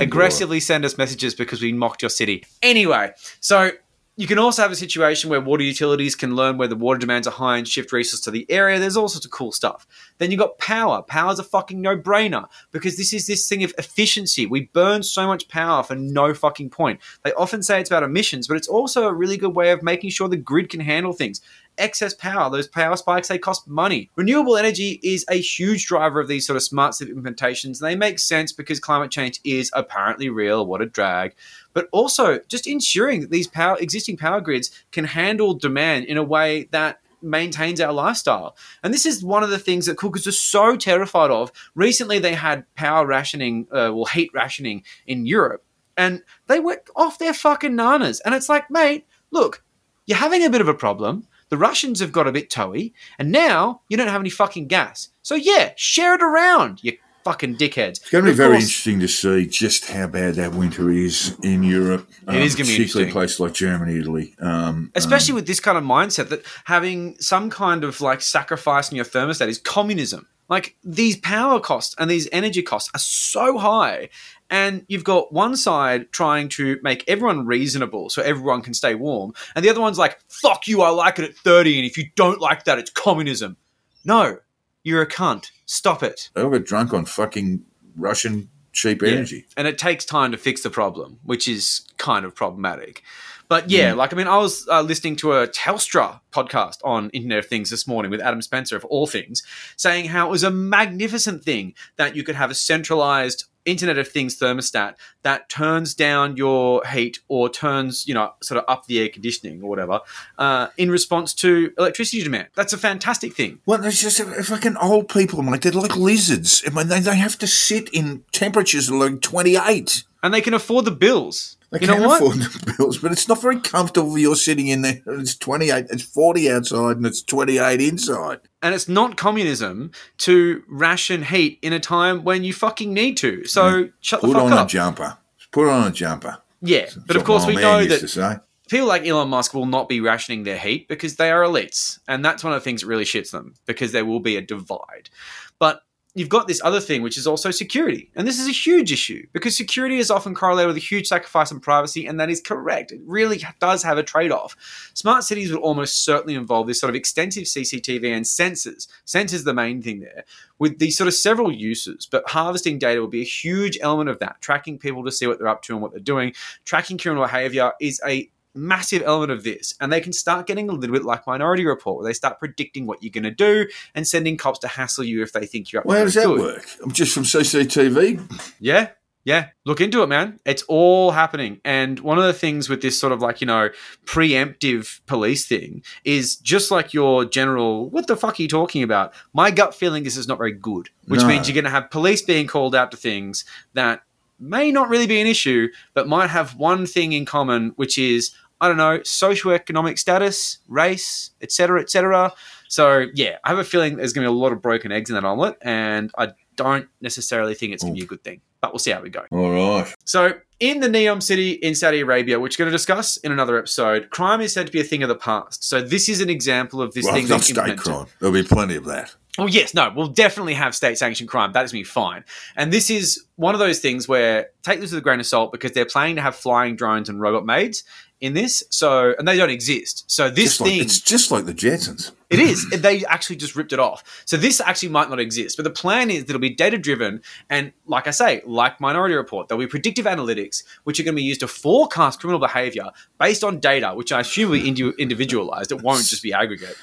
Aggressively send us messages because we mocked your city. Anyway, so you can also have a situation where water utilities can learn where the water demands are high and shift resources to the area. There's all sorts of cool stuff. Then you've got power. Power's a fucking no brainer because this is this thing of efficiency. We burn so much power for no fucking point. They often say it's about emissions, but it's also a really good way of making sure the grid can handle things. Excess power, those power spikes, they cost money. Renewable energy is a huge driver of these sort of smart city implementations, they make sense because climate change is apparently real. What a drag but also just ensuring that these power existing power grids can handle demand in a way that maintains our lifestyle. And this is one of the things that cookers are so terrified of. Recently, they had power rationing, uh, well, heat rationing in Europe, and they went off their fucking nanas. And it's like, mate, look, you're having a bit of a problem. The Russians have got a bit toey, and now you don't have any fucking gas. So yeah, share it around, you fucking dickheads. It's going to be very course- interesting to see just how bad that winter is in Europe. It is gonna be particularly places like Germany, Italy. Um, especially with this kind of mindset that having some kind of like sacrifice in your thermostat is communism. Like these power costs and these energy costs are so high, and you've got one side trying to make everyone reasonable so everyone can stay warm, and the other one's like, "Fuck you, I like it at 30, and if you don't like that, it's communism." No, you're a cunt. Stop it. they all got drunk on fucking Russian cheap energy. And it takes time to fix the problem, which is kind of problematic. But yeah, like I mean, I was uh, listening to a Telstra podcast on Internet of Things this morning with Adam Spencer of all things, saying how it was a magnificent thing that you could have a centralized Internet of Things thermostat that turns down your heat or turns, you know, sort of up the air conditioning or whatever uh, in response to electricity demand. That's a fantastic thing. Well, there's just fucking old people, mate. They're like lizards. I mean, they, they have to sit in temperatures like 28. And they can afford the bills. They you can afford the bills, but it's not very comfortable. You're sitting in there. It's 28. It's 40 outside and it's 28 inside. And it's not communism to ration heat in a time when you fucking need to. So shut the fuck up. Put on a jumper. Put on a jumper. yeah, but of course we know that people like Elon Musk will not be rationing their heat because they are elites, and that's one of the things that really shits them because there will be a divide. But you've got this other thing, which is also security, and this is a huge issue because security is often correlated with a huge sacrifice in privacy, and that is correct. It really does have a trade-off. Smart cities would almost certainly involve this sort of extensive CCTV and sensors. Sensors the main thing there, with these sort of several uses, but harvesting data will be a huge element of that. Tracking people to see what they're up to and what they're doing. Tracking criminal behavior is a massive element of this and they can start getting a little bit like minority report where they start predicting what you're going to do and sending cops to hassle you if they think you're up Well, how does that good. work? I'm just from CCTV? yeah yeah look into it man it's all happening and one of the things with this sort of like you know preemptive police thing is just like your general what the fuck are you talking about my gut feeling is it's not very good which No. means you're going to have police being called out to things that may not really be an issue but might have one thing in common which is i don't know socioeconomic status race etc etc so yeah i have a feeling there's going to be a lot of broken eggs in that omelet and i don't necessarily think it's going to be a good thing but we'll see how we go All right. so, in the Neom city in Saudi Arabia, which we're going to discuss in another episode, crime is said to be a thing of the past. So, this is an example of this Well, thing not state crime. There'll be plenty of that. Well, yes, no, we'll definitely have state sanctioned crime. That is me fine. And this is one of those things where take this with a grain of salt because they're planning to have flying drones and robot maids in this. So, and they don't exist. So this Just like, thing, it's just like the Jetsons. it is. They actually just ripped it off. So this actually might not exist. But the plan is that it'll be data driven. And like I say, like Minority Report, there'll be predictive analytics, which are going to be used to forecast criminal behavior based on data, which I assume will be individualized. It won't just be aggregate.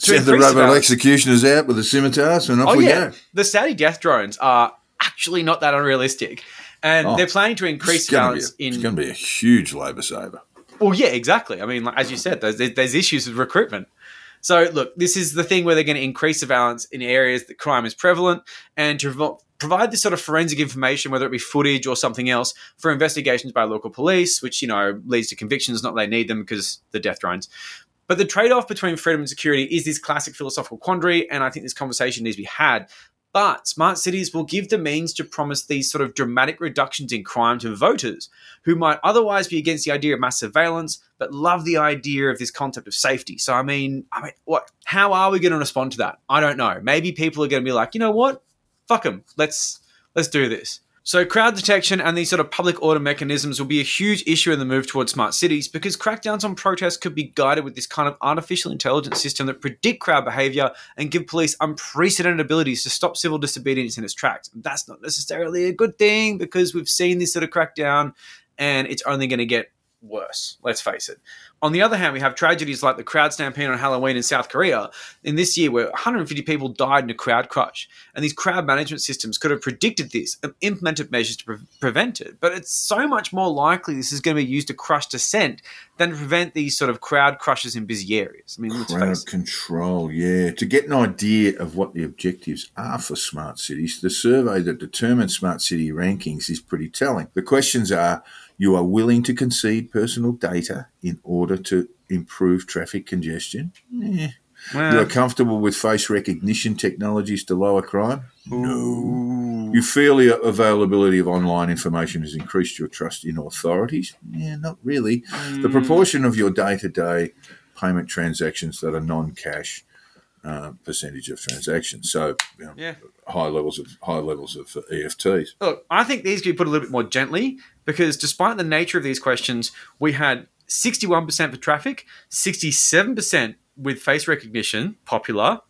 To Send the balance- executioners out with the scimitars and off Oh we yeah, go. the Saudi death drones are actually not that unrealistic, and Oh. they're planning to increase It's gonna, be balance a, it's gonna be a huge labour saver. Well, yeah, exactly. I mean, like, as you said, there's, there's issues with recruitment. So, look, this is the thing where they're going to increase surveillance in areas that crime is prevalent and to revo- provide this sort of forensic information, whether it be footage or something else, for investigations by local police, which, you know, leads to convictions, not that they need them because the death drones. But the trade off between freedom and security is this classic philosophical quandary, and I think this conversation needs to be had. But smart cities will give the means to promise these sort of dramatic reductions in crime to voters who might otherwise be against the idea of mass surveillance, but love the idea of this concept of safety. So, I mean, I mean, what? How are we going to respond to that? I don't know. Maybe people are going to be like, you know what? Fuck them. Let's let's do this. So, crowd detection and these sort of public order mechanisms will be a huge issue in the move towards smart cities because crackdowns on protests could be guided with this kind of artificial intelligence system that predict crowd behavior and give police unprecedented abilities to stop civil disobedience in its tracks. That's not necessarily a good thing because we've seen this sort of crackdown and it's only going to get worse, let's face it. On the other hand, we have tragedies like the crowd stampede on Halloween in South Korea in this year where 150 people died in a crowd crush. And these crowd management systems could have predicted this and implemented measures to pre- prevent it. But it's so much more likely this is going to be used to crush dissent than to prevent these sort of crowd crushes in busy areas. I mean, Crowd control, yeah. To get an idea of what the objectives are for smart cities, the survey that determines smart city rankings is pretty telling. The questions are you are willing to concede personal data in order to improve traffic congestion? Eh. you are comfortable with face recognition technologies to lower crime? No. You feel the availability of online information has increased your trust in authorities? Yeah, not really. The proportion of your day to day payment transactions that are non cash. Uh, percentage of transactions, so you know, Yeah. high levels of high levels of uh, EFTs. Look, I think these could be put a little bit more gently because despite the nature of these questions, we had 61% for traffic, 67% with face recognition, popular,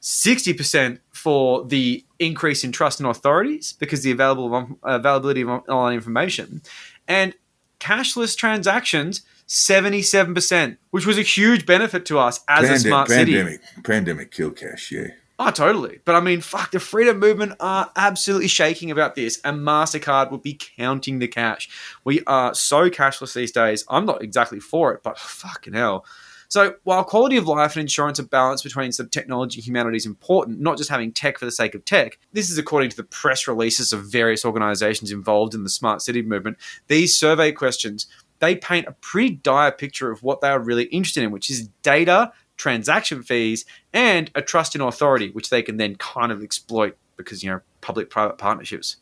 60% for the increase in trust in authorities because the available availability of online information, and cashless transactions, 77%, which was a huge benefit to us as a Pandem- smart city. pandemic, pandemic kill cash, yeah. Oh, totally. But I mean, fuck, the freedom movement are absolutely shaking about this, and MasterCard will be counting the cash. We are so cashless these days. I'm not exactly for it, but fucking hell. So, while quality of life and insurance are balanced between of technology and humanity is important, not just having tech for the sake of tech, this is according to the press releases of various organizations involved in the smart city movement. These survey questions, they paint a pretty dire picture of what they are really interested in, which is data, transaction fees, and a trust in authority, which they can then kind of exploit because, you know, public private partnerships,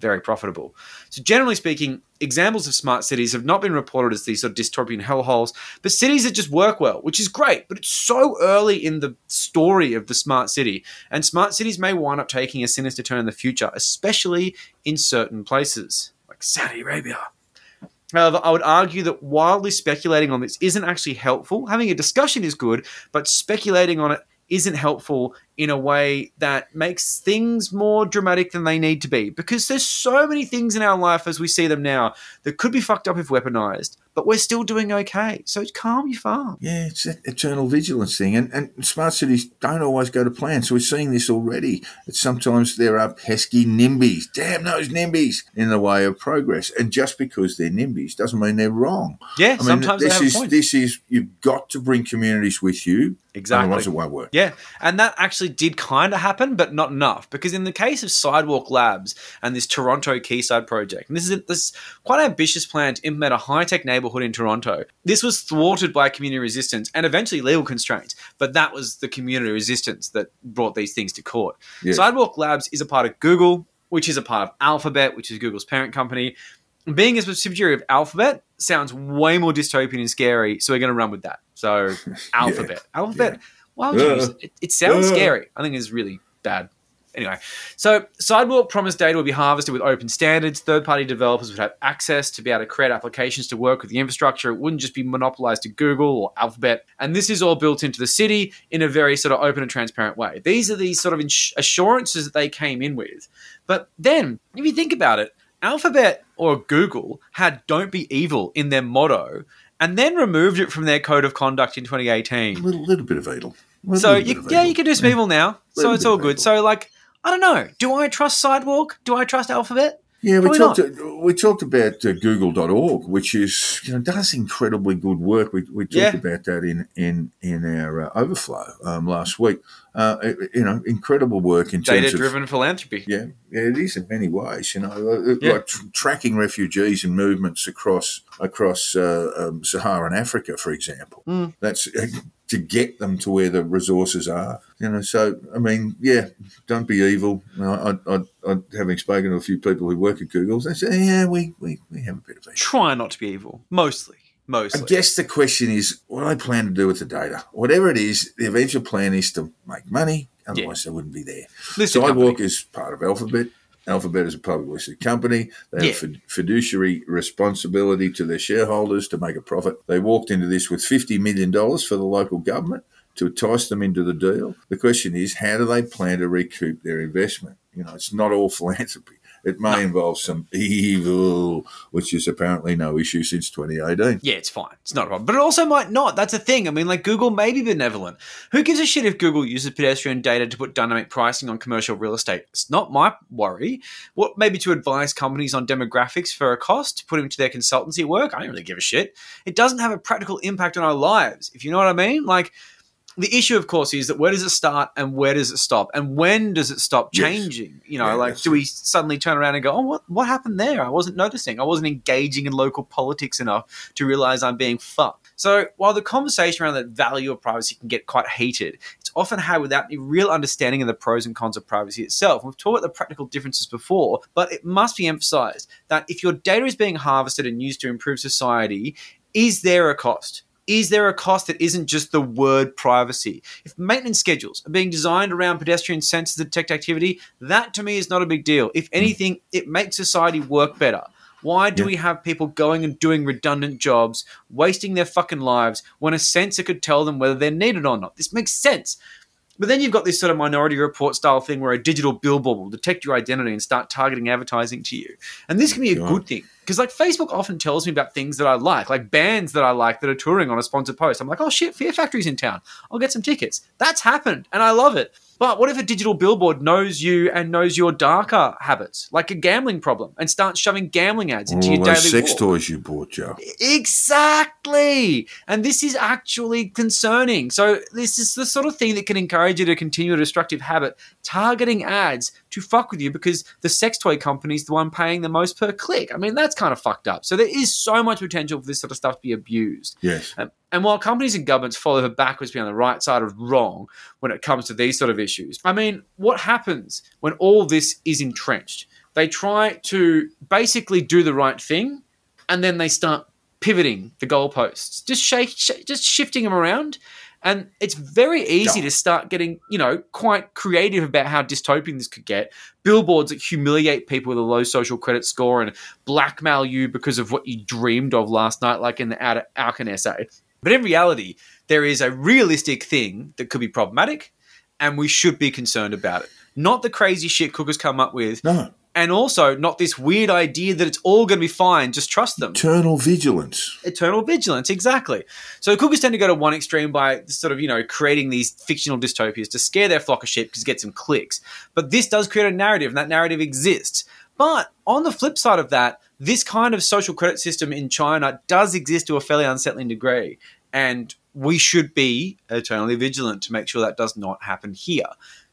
very profitable. So, generally speaking, examples of smart cities have not been reported as these sort of dystopian hellholes, but cities that just work well, which is great, but it's so early in the story of the smart city. And smart cities may wind up taking a sinister turn in the future, especially in certain places, like Saudi Arabia. However, I would argue that wildly speculating on this isn't actually helpful. Having a discussion is good, but speculating on it isn't helpful in a way that makes things more dramatic than they need to be. Because there's so many things in our life as we see them now that could be fucked up if weaponized, but we're still doing okay. So it's calm your farm. Yeah, it's that eternal vigilance thing. And, and smart cities don't always go to plan. So we're seeing this already. That sometimes there are pesky NIMBYs, damn those NIMBYs, in the way of progress. And just because they're NIMBYs doesn't mean they're wrong. Yeah, I mean, sometimes this is. This is, you've got to bring communities with you. Exactly. Otherwise it won't work. Yeah, and that actually did kind of happen, but not enough. Because in the case of Sidewalk Labs and this Toronto Quayside project, and this is a, this quite ambitious plan to implement a high tech neighborhood in Toronto. This was thwarted by community resistance and eventually legal constraints, but that was the community resistance that brought these things to court. Yes. Sidewalk Labs is a part of Google, which is a part of Alphabet, which is Google's parent company. Being a subsidiary of Alphabet sounds way more dystopian and scary, so we're going to run with that. So, Alphabet. Alphabet Why would you use it? it? It sounds scary. I think it's really bad. Anyway, so Sidewalk promised data would be harvested with open standards. Third party developers would have access to be able to create applications to work with the infrastructure. It wouldn't just be monopolized to Google or Alphabet. And this is all built into the city in a very sort of open and transparent way. These are these sort of ins- assurances that they came in with. But then, if you think about it, Alphabet or Google had don't be evil in their motto and then removed it from their code of conduct in 2018 A little, little bit of evil. So little you, of yeah, evil. you can do some evil now. So it's all good. So like, I don't know. Do I trust Sidewalk? Do I trust Alphabet? Yeah, we talked. we talked about uh, Google.org, which is you know does incredibly good work. We, we talked Yeah. about that in in in our uh, overflow um, last week. Uh, you know, incredible work in terms of Data-driven philanthropy. Yeah, yeah, it is in many ways. You know, uh, Yeah. like tr- tracking refugees and movements across across uh, um, Saharan Africa, for example. Mm. That's uh, to get them to where the resources are. You know, so I mean, yeah, don't be evil. You know, I, I, I, having spoken to a few people who work at Google, they say, yeah, we, we, we have a bit of evil. Try not to be evil. Mostly. I guess the question is, what do they plan to do with the data? Whatever it is, the eventual plan is to make money. Otherwise, they wouldn't be there. Listed Sidewalk company. is part of Alphabet. Alphabet is a publicly listed company. They have Yeah. fid- fiduciary responsibility to their shareholders to make a profit. They walked into this with $50 million for the local government to entice them into the deal. The question is, how do they plan to recoup their investment? You know, it's not all philanthropy. It may involve some evil, which is apparently no issue since 2018. Yeah, it's fine. It's not a problem. But it also might not. That's a thing. I mean, like Google may be benevolent. Who gives a shit if Google uses pedestrian data to put dynamic pricing on commercial real estate? It's not my worry. What maybe to advise companies on demographics for a cost, to put them to their consultancy work? I don't really give a shit. It doesn't have a practical impact on our lives, if you know what I mean. Like the issue, of course, is that where does it start and where does it stop, and when does it stop Yes. changing? You know, Yeah, like do we suddenly turn around and go, "Oh, what what happened there? I wasn't noticing. I wasn't engaging in local politics enough to realize I'm being fucked." So while the conversation around the value of privacy can get quite heated, it's often had without any real understanding of the pros and cons of privacy itself. We've talked about the practical differences before, but it must be emphasized that if your data is being harvested and used to improve society, is there a cost? Is there a cost that isn't just the word privacy? If maintenance schedules are being designed around pedestrian sensors that detect activity, that to me is not a big deal. If hmm. anything, it makes society work better. Why do Yeah. we have people going and doing redundant jobs, wasting their fucking lives when a sensor could tell them whether they're needed or not? This makes sense. But then you've got this sort of minority report style thing where a digital billboard will detect your identity and start targeting advertising to you. And this can be a good thing because, like, Facebook often tells me about things that I like, like bands that I like that are touring on a sponsored post. I'm like, oh shit, Fear Factory's in town. I'll get some tickets. That's happened and I love it. But what if a digital billboard knows you and knows your darker habits, like a gambling problem, and starts shoving gambling ads into All your those daily sex walk? toys you bought, Joe. Exactly. And this is actually concerning. So, this is the sort of thing that can encourage you to continue a destructive habit, targeting ads to fuck with you because the sex toy company is the one paying the most per click. I mean, that's kind of fucked up. So, there is so much potential for this sort of stuff to be abused. Yes. Um, and while companies and governments follow over backwards being on the right side of wrong when it comes to these sort of issues, I mean, what happens when all this is entrenched? They try to basically do the right thing, and then they start pivoting the goalposts, just shake, sh- just shifting them around. And it's very easy to start getting, you know, quite creative about how dystopian this could get. Billboards that humiliate people with a low social credit score and blackmail you because of what you dreamed of last night, like in the Al- Auken essay. But in reality, there is a realistic thing that could be problematic, and we should be concerned about it. Not the crazy shit cookers come up with, No. And also not this weird idea that it's all going to be fine, just trust them. Eternal vigilance. Eternal vigilance, exactly. So cookers tend to go to one extreme by sort of, you know, creating these fictional dystopias to scare their flock of sheep because get some clicks. But this does create a narrative, and that narrative exists. But on the flip side of that, this kind of social credit system in China does exist to a fairly unsettling degree. And we should be eternally vigilant to make sure that does not happen here.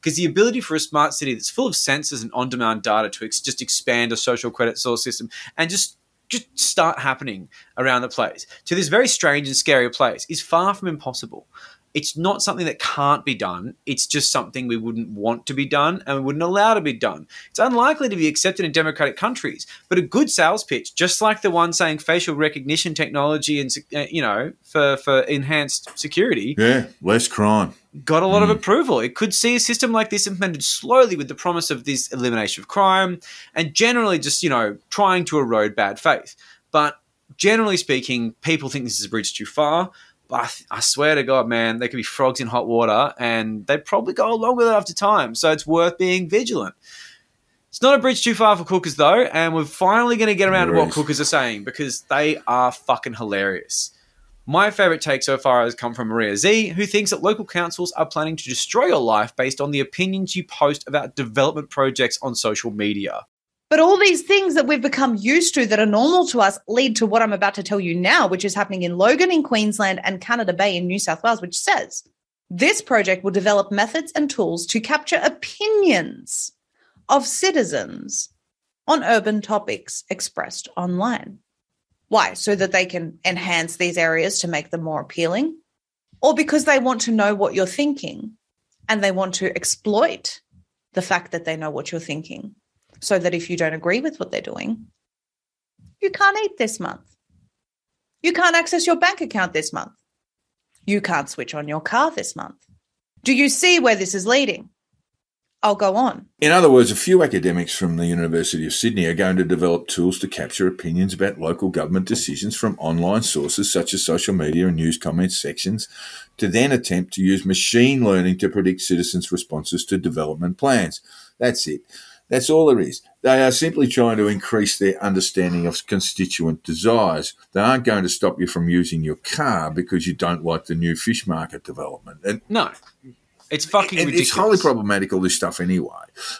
Because the ability for a smart city that's full of sensors and on demand data to ex- just expand a social credit source system and just just start happening around the place to this very strange and scary place is far from impossible. It's not something that can't be done. It's just something we wouldn't want to be done and we wouldn't allow to be done. It's unlikely to be accepted in democratic countries, but a good sales pitch, just like the one saying facial recognition technology and uh, you know for for enhanced security, Yeah, less crime. got a lot of approval. It could see a system like this implemented slowly with the promise of this elimination of crime and generally just, you know, trying to erode bad faith. But generally speaking, people think this is a bridge too far. But I, th- I swear to God, man, they could be frogs in hot water and they'd probably go along with it after time. So it's worth being vigilant. It's not a bridge too far for cookers, though, and we're finally going to get around to what cookers are saying because they are fucking hilarious. My favourite take so far has come from Maria Zeee, who thinks that local councils are planning to destroy your life based on the opinions you post about development projects on social media. But all these things that we've become used to that are normal to us lead to what I'm about to tell you now, which is happening in Logan in Queensland and Canada Bay in New South Wales, which says this project will develop methods and tools to capture opinions of citizens on urban topics expressed online. Why? So that they can enhance these areas to make them more appealing? Or because they want to know what you're thinking and they want to exploit the fact that they know what you're thinking? So that if you don't agree with what they're doing, you can't eat this month. You can't access your bank account this month. You can't switch on your car this month. Do you see where this is leading? I'll go on. In other words, a few academics from the University of Sydney are going to develop tools to capture opinions about local government decisions from online sources such as social media and news comment sections, to then attempt to use machine learning to predict citizens' responses to development plans. That's it. That's all there is. They are simply trying to increase their understanding of constituent desires. They aren't going to stop you from using your car because you don't like the new fish market development. And No, it's fucking and ridiculous. it's highly problematic all this stuff anyway.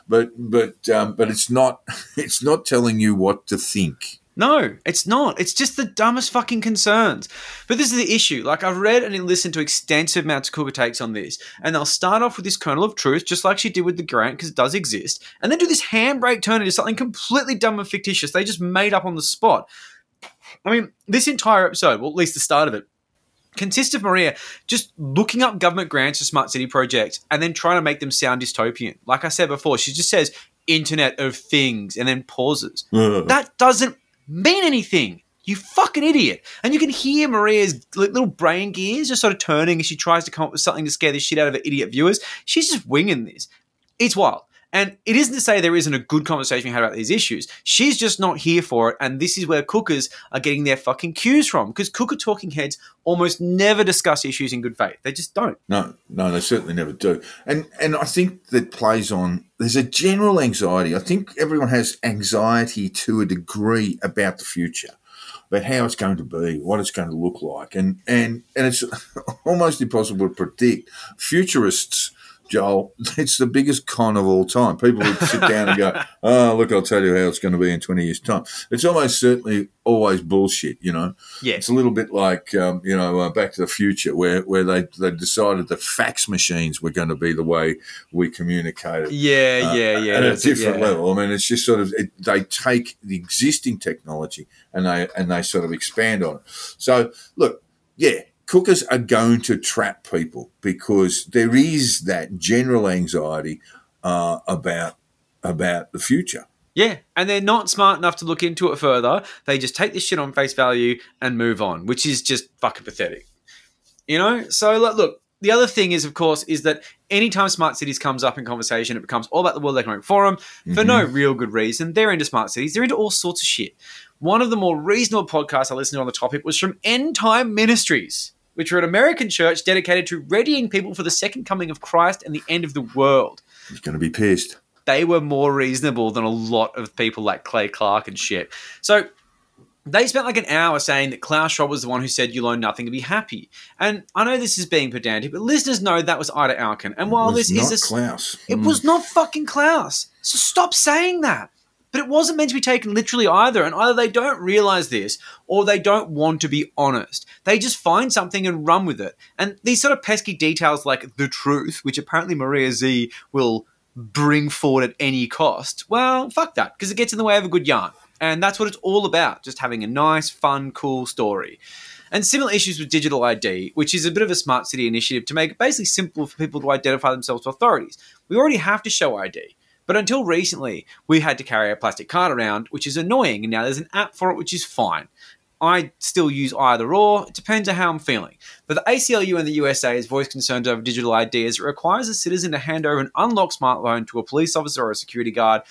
But but um, but it's not it's not telling you what to think. No, it's not. It's just the dumbest fucking concerns. But this is the issue. Like, I've read and listened to extensive amounts of takes on this, and they'll start off with this kernel of truth, just like she did with the grant, because it does exist, and then do this handbrake turn into something completely dumb and fictitious they just made up on the spot. I mean, this entire episode, well, at least the start of it, consists of Maria just looking up government grants for smart city projects and then trying to make them sound dystopian. Like I said before, she just says Internet of Things and then pauses. That doesn't mean anything. You fucking idiot. And you can hear Maria's little brain gears just sort of turning as she tries to come up with something to scare the shit out of her idiot viewers. She's just winging this. It's wild. And it isn't to say there isn't a good conversation we had about these issues. She's just not here for it. And this is where cookers are getting their fucking cues from. Because cooker talking heads almost never discuss issues in good faith. They just don't. No, no, they certainly never do. And and I think that plays on. There's a general anxiety. I think everyone has anxiety to a degree about the future, about how it's going to be, what it's going to look like, and and and it's almost impossible to predict. Futurists. Joel, it's the biggest con of all time. People would sit down and go, "Oh, look, I'll tell you how it's going to be in twenty years' time." It's almost certainly always bullshit, you know. Yeah. It's a little bit like um, you know uh, Back to the Future, where where they they decided the fax machines were going to be the way we communicated. Yeah, uh, yeah, yeah. At a it, different yeah. level. I mean, it's just sort of it, they take the existing technology and they and they sort of expand on it. So look, yeah, cookers are going to trap people because there is that general anxiety uh, about about the future. Yeah, and they're not smart enough to look into it further. They just take this shit on face value and move on, which is just fucking pathetic. You know? So look, look, the other thing is, of course, is that anytime smart cities comes up in conversation, it becomes all about the World Economic Forum for no real good reason. They're into smart cities. They're into all sorts of shit. One of the more reasonable podcasts I listened to on the topic was from End Time Ministries, which are an American church dedicated to readying people for the second coming of Christ and the end of the world He's going to be pissed. they were more reasonable than a lot of people like Clay Clark and shit. So they spent like an hour saying that Klaus Schwab was the one who said you learn nothing to be happy. And I know this is being pedantic, but listeners know that was Ida Auken. And while It was this not is a, Klaus. it Mm. was not fucking Klaus. So stop saying that. But it wasn't meant to be taken literally either. And either they don't realize this or they don't want to be honest. They just find something and run with it. And these sort of pesky details like the truth, which apparently Maria Zeee will bring forward at any cost, well, fuck that, because it gets in the way of a good yarn. And that's what it's all about, just having a nice, fun, cool story. And similar issues with digital ID, which is a bit of a smart city initiative to make it basically simple for people to identify themselves to authorities. We already have to show ID. But until recently, we had to carry a plastic card around, which is annoying. And now there's an app for it, which is fine. I still use either or. It depends on how I'm feeling. But the ACLU in the USA has voiced concerns over digital ID as it requires a citizen to hand over an unlocked smartphone to a police officer or a security guard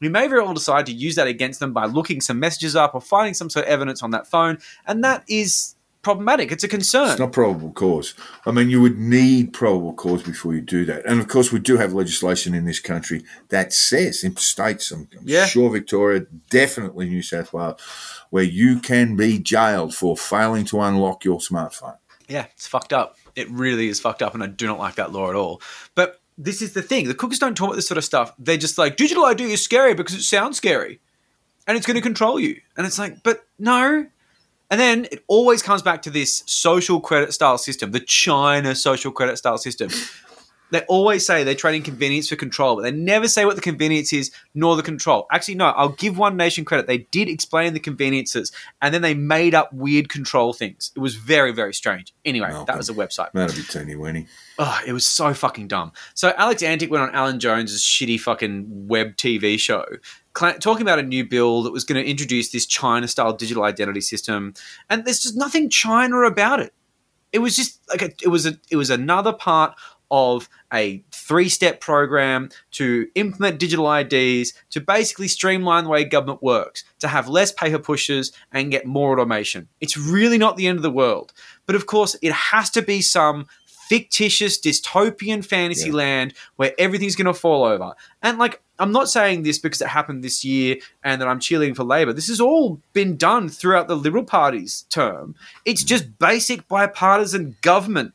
who may very well decide to use that against them by looking some messages up or finding some sort of evidence on that phone. And that is problematic. It's a concern. It's not probable cause. I mean, you would need probable cause before you do that. And of course, we do have legislation in this country that says, in states, I'm, I'm Yeah. sure Victoria, definitely New South Wales, where you can be jailed for failing to unlock your smartphone. Yeah, it's fucked up. It really is fucked up, and I do not like that law at all. But this is the thing: the cookers don't talk about this sort of stuff. They're just like, digital ID is scary because it sounds scary, and it's going to control you. And it's like, but no. And then it always comes back to this social credit style system, the China social credit style system. They always say they're trading convenience for control, but they never say what the convenience is nor the control. Actually, no, I'll give One Nation credit. They did explain the conveniences and then they made up weird control things. It was very, very strange. Anyway, Malcolm. that was a website. That'd be teeny weeny. Oh, it was so fucking dumb. So Alex Antic went on Alan Jones's shitty fucking web TV show, talking about a new bill that was going to introduce this China-style digital identity system, and there's just nothing China about it. It was just like a, it was a it was another part of a three-step program to implement digital IDs to basically streamline the way government works, to have less paper pushes and get more automation. It's really not the end of the world. But of course, it has to be some fictitious dystopian fantasy Yeah. land where everything's going to fall over. And like, I'm not saying this because it happened this year and that I'm cheerleading for Labor. This has all been done throughout the Liberal Party's term. It's just basic bipartisan government.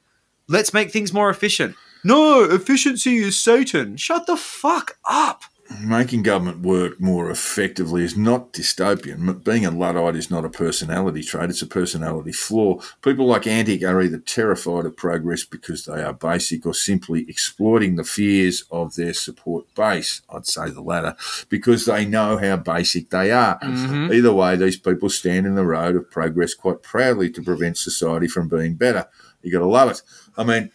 Let's make things more efficient. No, efficiency is Satan. Shut the fuck up. Making government work more effectively is not dystopian. M- Being a Luddite is not a personality trait, it's a personality flaw. People like Antic are either terrified of progress because they are basic or simply exploiting the fears of their support base. I'd say the latter, because they know how basic they are. Mm-hmm. Either way, these people stand in the road of progress quite proudly to prevent society from being better. You've got to love it. I mean,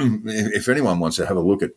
if anyone wants to have a look at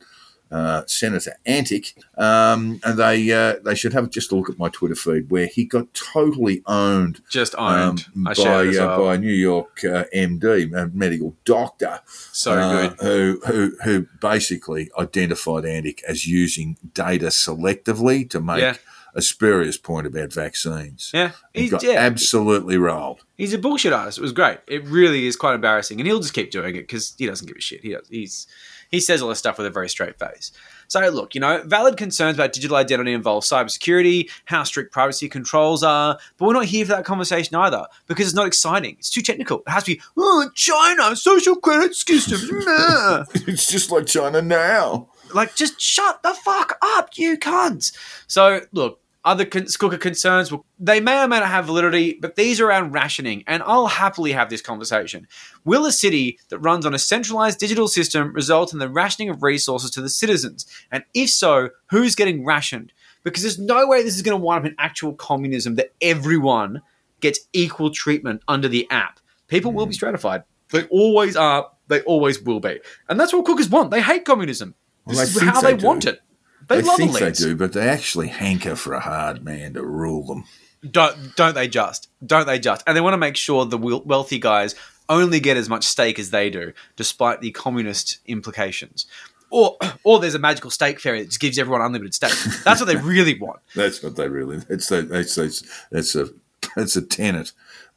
uh, Senator Antic, um, and they uh, they should have just a look at my Twitter feed where he got totally owned Just um, owned. I by it as uh, by a New York uh, MD, a medical doctor, so uh, good. who who who basically identified Antic as using data selectively to make Yeah. A spurious point about vaccines. Yeah. He He's, got yeah. absolutely rolled. He's a bullshit artist. It was great. It really is quite embarrassing, and he'll just keep doing it because he doesn't give a shit. He does, he's he says all this stuff with a very straight face. So look, you know, valid concerns about digital identity involve cybersecurity, how strict privacy controls are, but we're not here for that conversation either because it's not exciting. It's too technical. It has to be oh, China social credit systems. nah." it's just like China now. like just shut the fuck up, you cunts. So look, other con- Skooker concerns, well, they may or may not have validity, but these are around rationing, and I'll happily have this conversation. Will a city that runs on a centralized digital system result in the rationing of resources to the citizens? And if so, who's getting rationed? Because there's no way this is going to wind up in actual communism that everyone gets equal treatment under the app. People will be stratified. They always are. They always will be. And that's what cookers want. They hate communism. This is how they they, want it. They, They love think they do, but they actually hanker for a hard man to rule them. Don't don't they just? Don't they just? And they want to make sure the wealthy guys only get as much stake as they do, despite the communist implications. Or or there's a magical stake fairy that just gives everyone unlimited stake. That's what they really want. That's what they really. It's a, that's that's that's a that's a tenet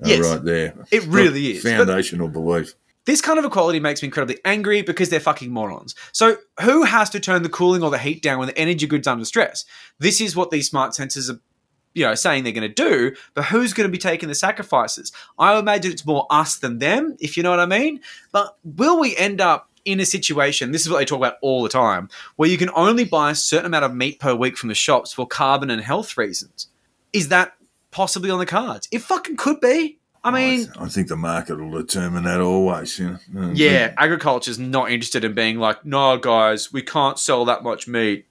uh, Yes. right there. It really is. But- foundational belief. This kind of equality makes me incredibly angry because they're fucking morons. So, who has to turn the cooling or the heat down when the energy grid's under stress? This is what these smart sensors are, you know, saying they're going to do. But who's going to be taking the sacrifices? I imagine it's more us than them, if you know what I mean. But will we end up in a situation? This is what they talk about all the time, where you can only buy a certain amount of meat per week from the shops for carbon and health reasons. Is that possibly on the cards? It fucking could be. I mean, I think the market will determine that always. You know? Yeah, agriculture's not interested in being like, no, guys, we can't sell that much meat.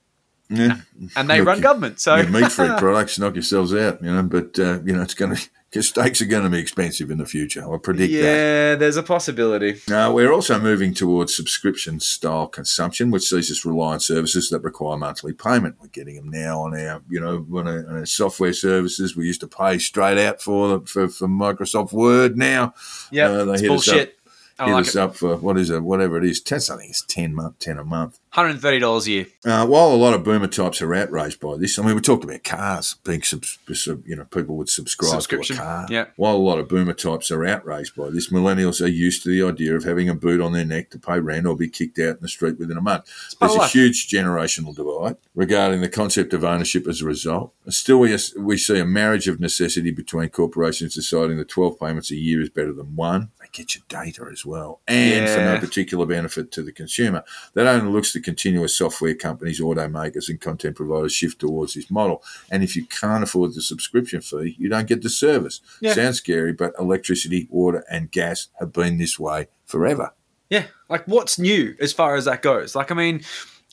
Yeah. and they Look, run you- government. So meat-free products, knock yourselves out, you know. But uh, you know, it's going to because steaks are going to be expensive in the future. I predict that. yeah, there's a possibility. Uh, we're also moving towards subscription style consumption, which sees us rely on services that require monthly payment. We're getting them now on our, you know, on our, on our software services. We used to pay straight out for for, for Microsoft Word. Now, Yeah, Uh, they it's hit us up- bullshit. I hit like us it. up for what is it, whatever it is. Ten, I think it's ten month, ten a month. Hundred and thirty dollars a year. Uh, while a lot of boomer types are outraged by this, I mean, we talked about cars being, sub, sub, you know, people would subscribe to a car. yeah. While a lot of boomer types are outraged by this, millennials are used to the idea of having a boot on their neck to pay rent or be kicked out in the street within a month. There's a huge generational divide regarding the concept of ownership as a result. Still, we, we see a marriage of necessity between corporations deciding that 12 payments a year is better than one. Get your data as well, and for no particular benefit to the consumer. That only looks to continuous software companies, automakers, and content providers shift towards this model. And if you can't afford the subscription fee, you don't get the service. Yeah. Sounds scary, but electricity, water, and gas have been this way forever. Yeah, like what's new as far as that goes? Like, I mean,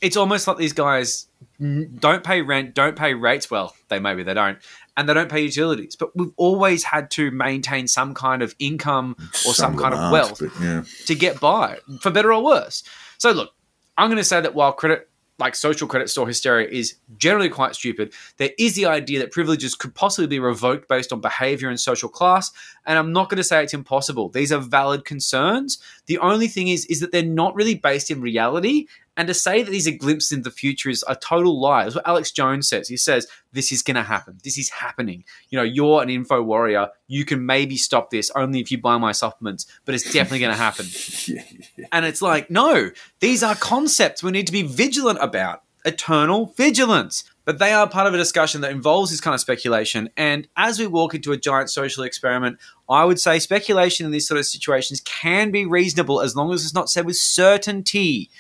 it's almost like these guys don't pay rent, don't pay rates. Well, they maybe they don't, and they don't pay utilities. But we've always had to maintain some kind of income or some, of kind of wealth yeah. to get by, for better or worse. So, look, I'm going to say that while credit, like social credit store hysteria, is generally quite stupid, there is the idea that privileges could possibly be revoked based on behavior and social class. And I'm not going to say it's impossible. These are valid concerns. The only thing is, is that they're not really based in reality. And to say that these are glimpses into the future is a total lie. That's what Alex Jones says. He says, this is going to happen. This is happening. You know, you're an info warrior. You can maybe stop this only if you buy my supplements, but it's definitely going to happen. And it's like, no, these are concepts we need to be vigilant about. Eternal vigilance. But they are part of a discussion that involves this kind of speculation. And as we walk into a giant social experiment, I would say speculation in these sort of situations can be reasonable as long as it's not said with certainty.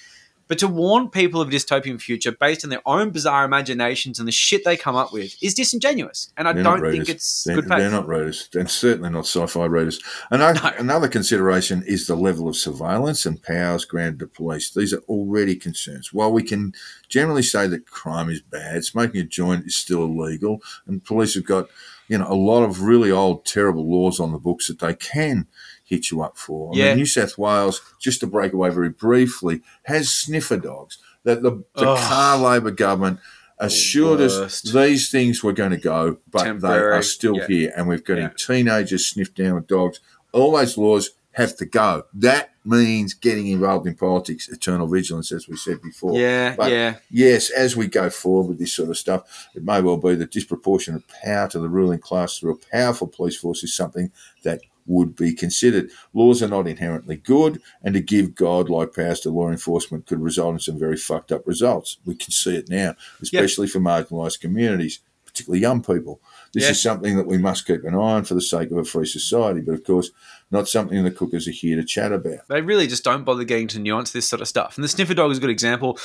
But to warn people of a dystopian future based on their own bizarre imaginations and the shit they come up with is disingenuous. And I They're don't think it's they're, good faith. They're not readers, and certainly not sci-fi readers. Another, another consideration is the level of surveillance and powers granted to police. These are already concerns. While we can generally say that crime is bad, smoking a joint is still illegal, and police have got you know a lot of really old, terrible laws on the books that they can hit you up for. I mean, New South Wales, just to break away very briefly, has sniffer dogs. That the, the Ugh. car Labor government assured us these things were going to go, but they are still Yeah. here, and we're getting Yeah. teenagers sniffed down with dogs. All those laws have to go. That means getting involved in politics, eternal vigilance, as we said before. Yeah, But yeah. Yes, as we go forward with this sort of stuff, it may well be that disproportionate power to the ruling class through a powerful police force is something that would be considered. Laws are not inherently good, and to give godlike powers to law enforcement could result in some very fucked up results. We can see it now, especially for marginalised communities, particularly young people. This is something that we must keep an eye on for the sake of a free society, but of course, not something the cookers are here to chat about. They really just don't bother getting to nuance this sort of stuff. And the sniffer dog is a good example.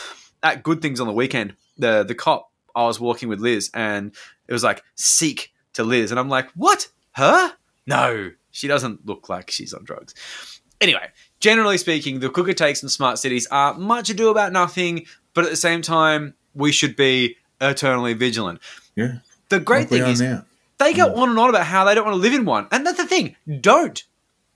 At Good Things on the weekend, the the cop I was walking with Liz, and it was like seek to Liz, and I'm like, what? Her? No, she doesn't look like she's on drugs. Anyway, generally speaking, the cooker takes in smart cities are much ado about nothing, but at the same time, we should be eternally vigilant. Yeah. The great thing is, now. they go on and on about how they don't want to live in one. And that's the thing. Don't.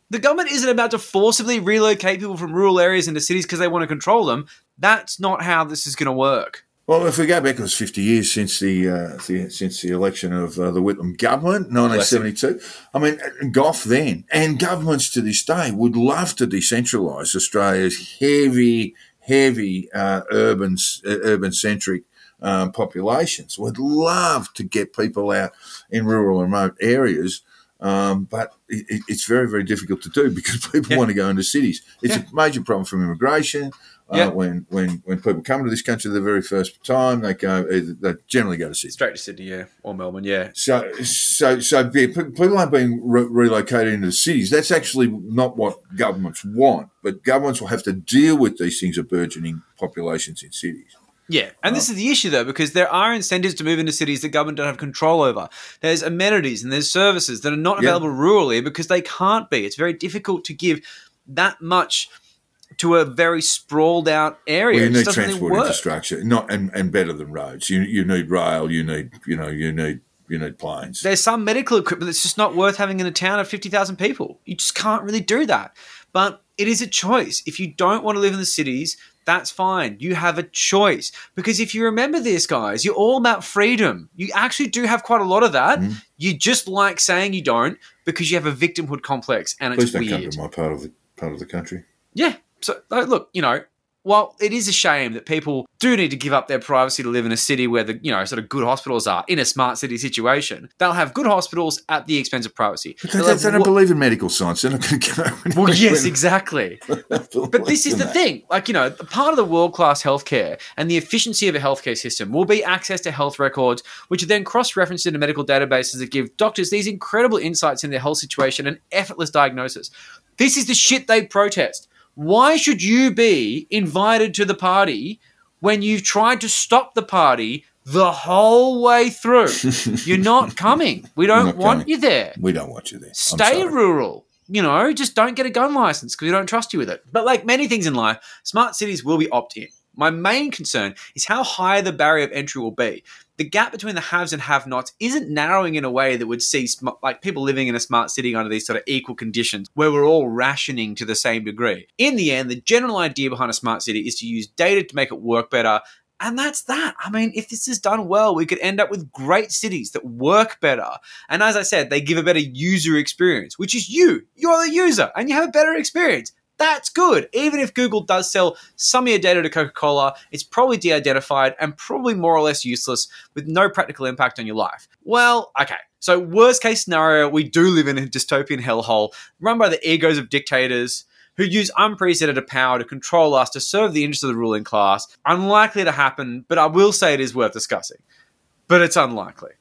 The government isn't about to forcibly relocate people from rural areas into cities because they want to control them. That's not how this is going to work. Well, if we go back, it was 50 years since the, uh, the since the election of uh, the Whitlam government, 1972. I mean, Gough then and governments to this day would love to decentralise Australia's heavy, heavy uh, urban uh, urban centric um, populations. Would love to get people out in rural and remote areas. Um, but it- it's very, very difficult to do because people Yeah. want to go into cities. It's Yeah. a major problem from immigration. Uh, Yeah. when when when people come to this country the very first time, they go either, they generally go to Sydney. Straight to Sydney, yeah, or Melbourne, yeah. So so so yeah, people aren't being re- relocated into the cities. That's actually not what governments want. But governments will have to deal with these things of burgeoning populations in cities. Yeah, and this is the issue though, because there are incentives to move into cities that government don't have control over. There's amenities and there's services that are not Yeah. available rurally because they can't be. It's very difficult to give that much to a very sprawled out area. Well, you need really transport infrastructure, not and, and better than roads. You you need rail. You need you know you need you need planes. There's some medical equipment that's just not worth having in a town of 50,000 people. You just can't really do that. But it is a choice. If you don't want to live in the cities, that's fine. You have a choice. Because if you remember this, guys, you're all about freedom. You actually do have quite a lot of that. Mm-hmm. You just like saying you don't because you have a victimhood complex and Please it's don't come weird. to my part of the part of the country. Yeah. So uh, look, you know, while it is a shame that people do need to give up their privacy to live in a city where the you know sort of good hospitals are in a smart city situation, they'll have good hospitals at the expense of privacy. They, they, have they don't believe in medical science. They're not going to go. well, yes, exactly. But this is the thing. Like, you know, part of the world class healthcare and the efficiency of a healthcare system will be access to health records, which are then cross referenced into medical databases that give doctors these incredible insights into their health situation and effortless diagnosis. This is the shit they protest. Why should you be invited to the party when you've tried to stop the party the whole way through? You're not coming. We don't want coming. you there We don't want you there. Stay rural. You know, just don't get a gun license because we don't trust you with it. But like many things in life, smart cities will be opt in. My main concern is how high the barrier of entry will be. The gap between the haves and have-nots isn't narrowing in a way that would see sm- like people living in a smart city under these sort of equal conditions where we're all rationing to the same degree. In the end, the general idea behind a smart city is to use data to make it work better and that's that. I mean, if this is done well, we could end up with great cities that work better. And as I said, they give a better user experience, which is you. You're the user and you have a better experience. That's good. Even if Google does sell some of your data to Coca Cola, it's probably de identified and probably more or less useless with no practical impact on your life. Well, okay. So, worst case scenario, we do live in a dystopian hellhole run by the egos of dictators who use unprecedented power to control us to serve the interests of the ruling class. Unlikely to happen, but I will say it is worth discussing. But it's unlikely.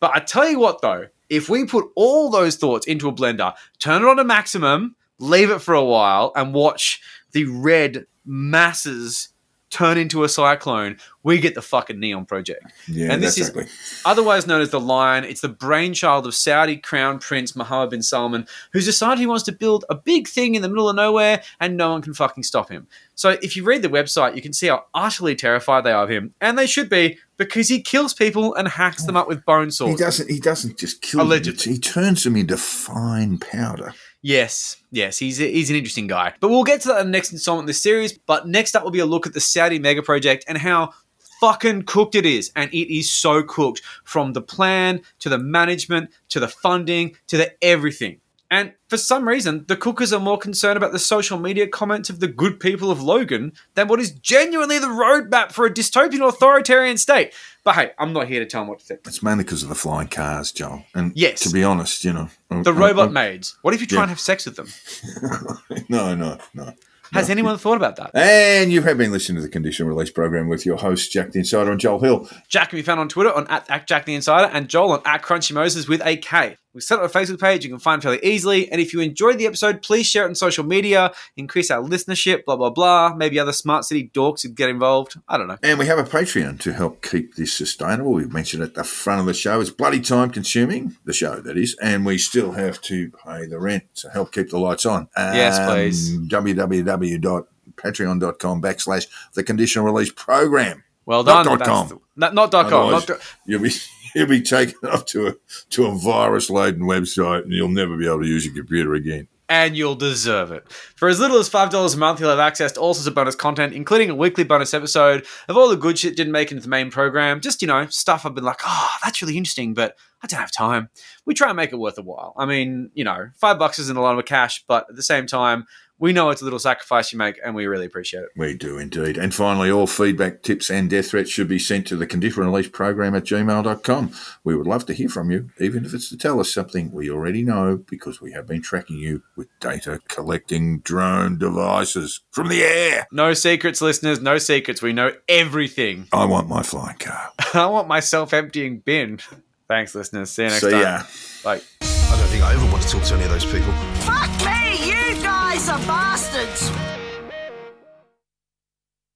But I tell you what, though, if we put all those thoughts into a blender, turn it on to maximum, leave it for a while, and watch the red masses turn into a cyclone, we get the fucking NEOM Project. Yeah, and this is ugly. otherwise known as the Line. It's the brainchild of Saudi Crown Prince Mohammed bin Salman, who's decided he wants to build a big thing in the middle of nowhere and no one can fucking stop him. So if you read the website, you can see how utterly terrified they are of him, and they should be because he kills people and hacks them oh, up with bone saws. He doesn't. He doesn't just kill Allegedly. them. He turns them into fine powder. Yes, yes, he's he's an interesting guy. But we'll get to that in the next installment in this series. But next up will be a look at the Saudi mega project and how fucking cooked it is. And it is so cooked from the plan to the management to the funding to the everything. And for some reason, the cookers are more concerned about the social media comments of the good people of Logan than what is genuinely the roadmap for a dystopian authoritarian state. But hey, I'm not here to tell them what to think. It's mainly because of the flying cars, Joel. And Yes. to be honest, you know, uh, The I- robot I- maids. What if you try Yeah. and have sex with them? No, no, no. Has anyone thought about that? And you have been listening to the Conditional Release program with your hosts, Jack the Insider and Joel Hill. Jack can be found on Twitter on at, at Jack the Insider and Joel on at Crunchy Moses with a K. We set up a Facebook page you can find fairly easily. And if you enjoyed the episode, please share it on social media, increase our listenership, blah, blah, blah. Maybe other smart city dorks would get involved. I don't know. And we have a Patreon to help keep this sustainable. We've mentioned at the front of the show. It's bloody time consuming, the show that is, and we still have to pay the rent to help keep the lights on. Yes, Um, please. www.patreon.com backslash the conditional release program. Well done. Not dot com. the- not, not dot com. Not, you'll be you'll be taken up to a to a virus laden website and you'll never be able to use your computer again. and you'll deserve it. For as little as $5 a month, you'll have access to all sorts of bonus content, including a weekly bonus episode of all the good shit didn't make into the main program. Just, you know, stuff I've been like, oh, that's really interesting, but I don't have time. We try and make it worth a while. I mean, you know, five bucks isn't a lot of cash, but at the same time, we know it's a little sacrifice you make, and we really appreciate it. We do indeed. And finally, all feedback, tips, and death threats should be sent to the conditional release program at gmail.com. We would love to hear from you, even if it's to tell us something we already know, because we have been tracking you with data collecting drone devices from the air. No secrets, listeners, no secrets. We know everything. I want my flying car. I want my self emptying bin. Thanks, listeners. See you next See time. ya. Bye. I don't think I ever want to talk to any of those people. Fuck me, guys are bastards!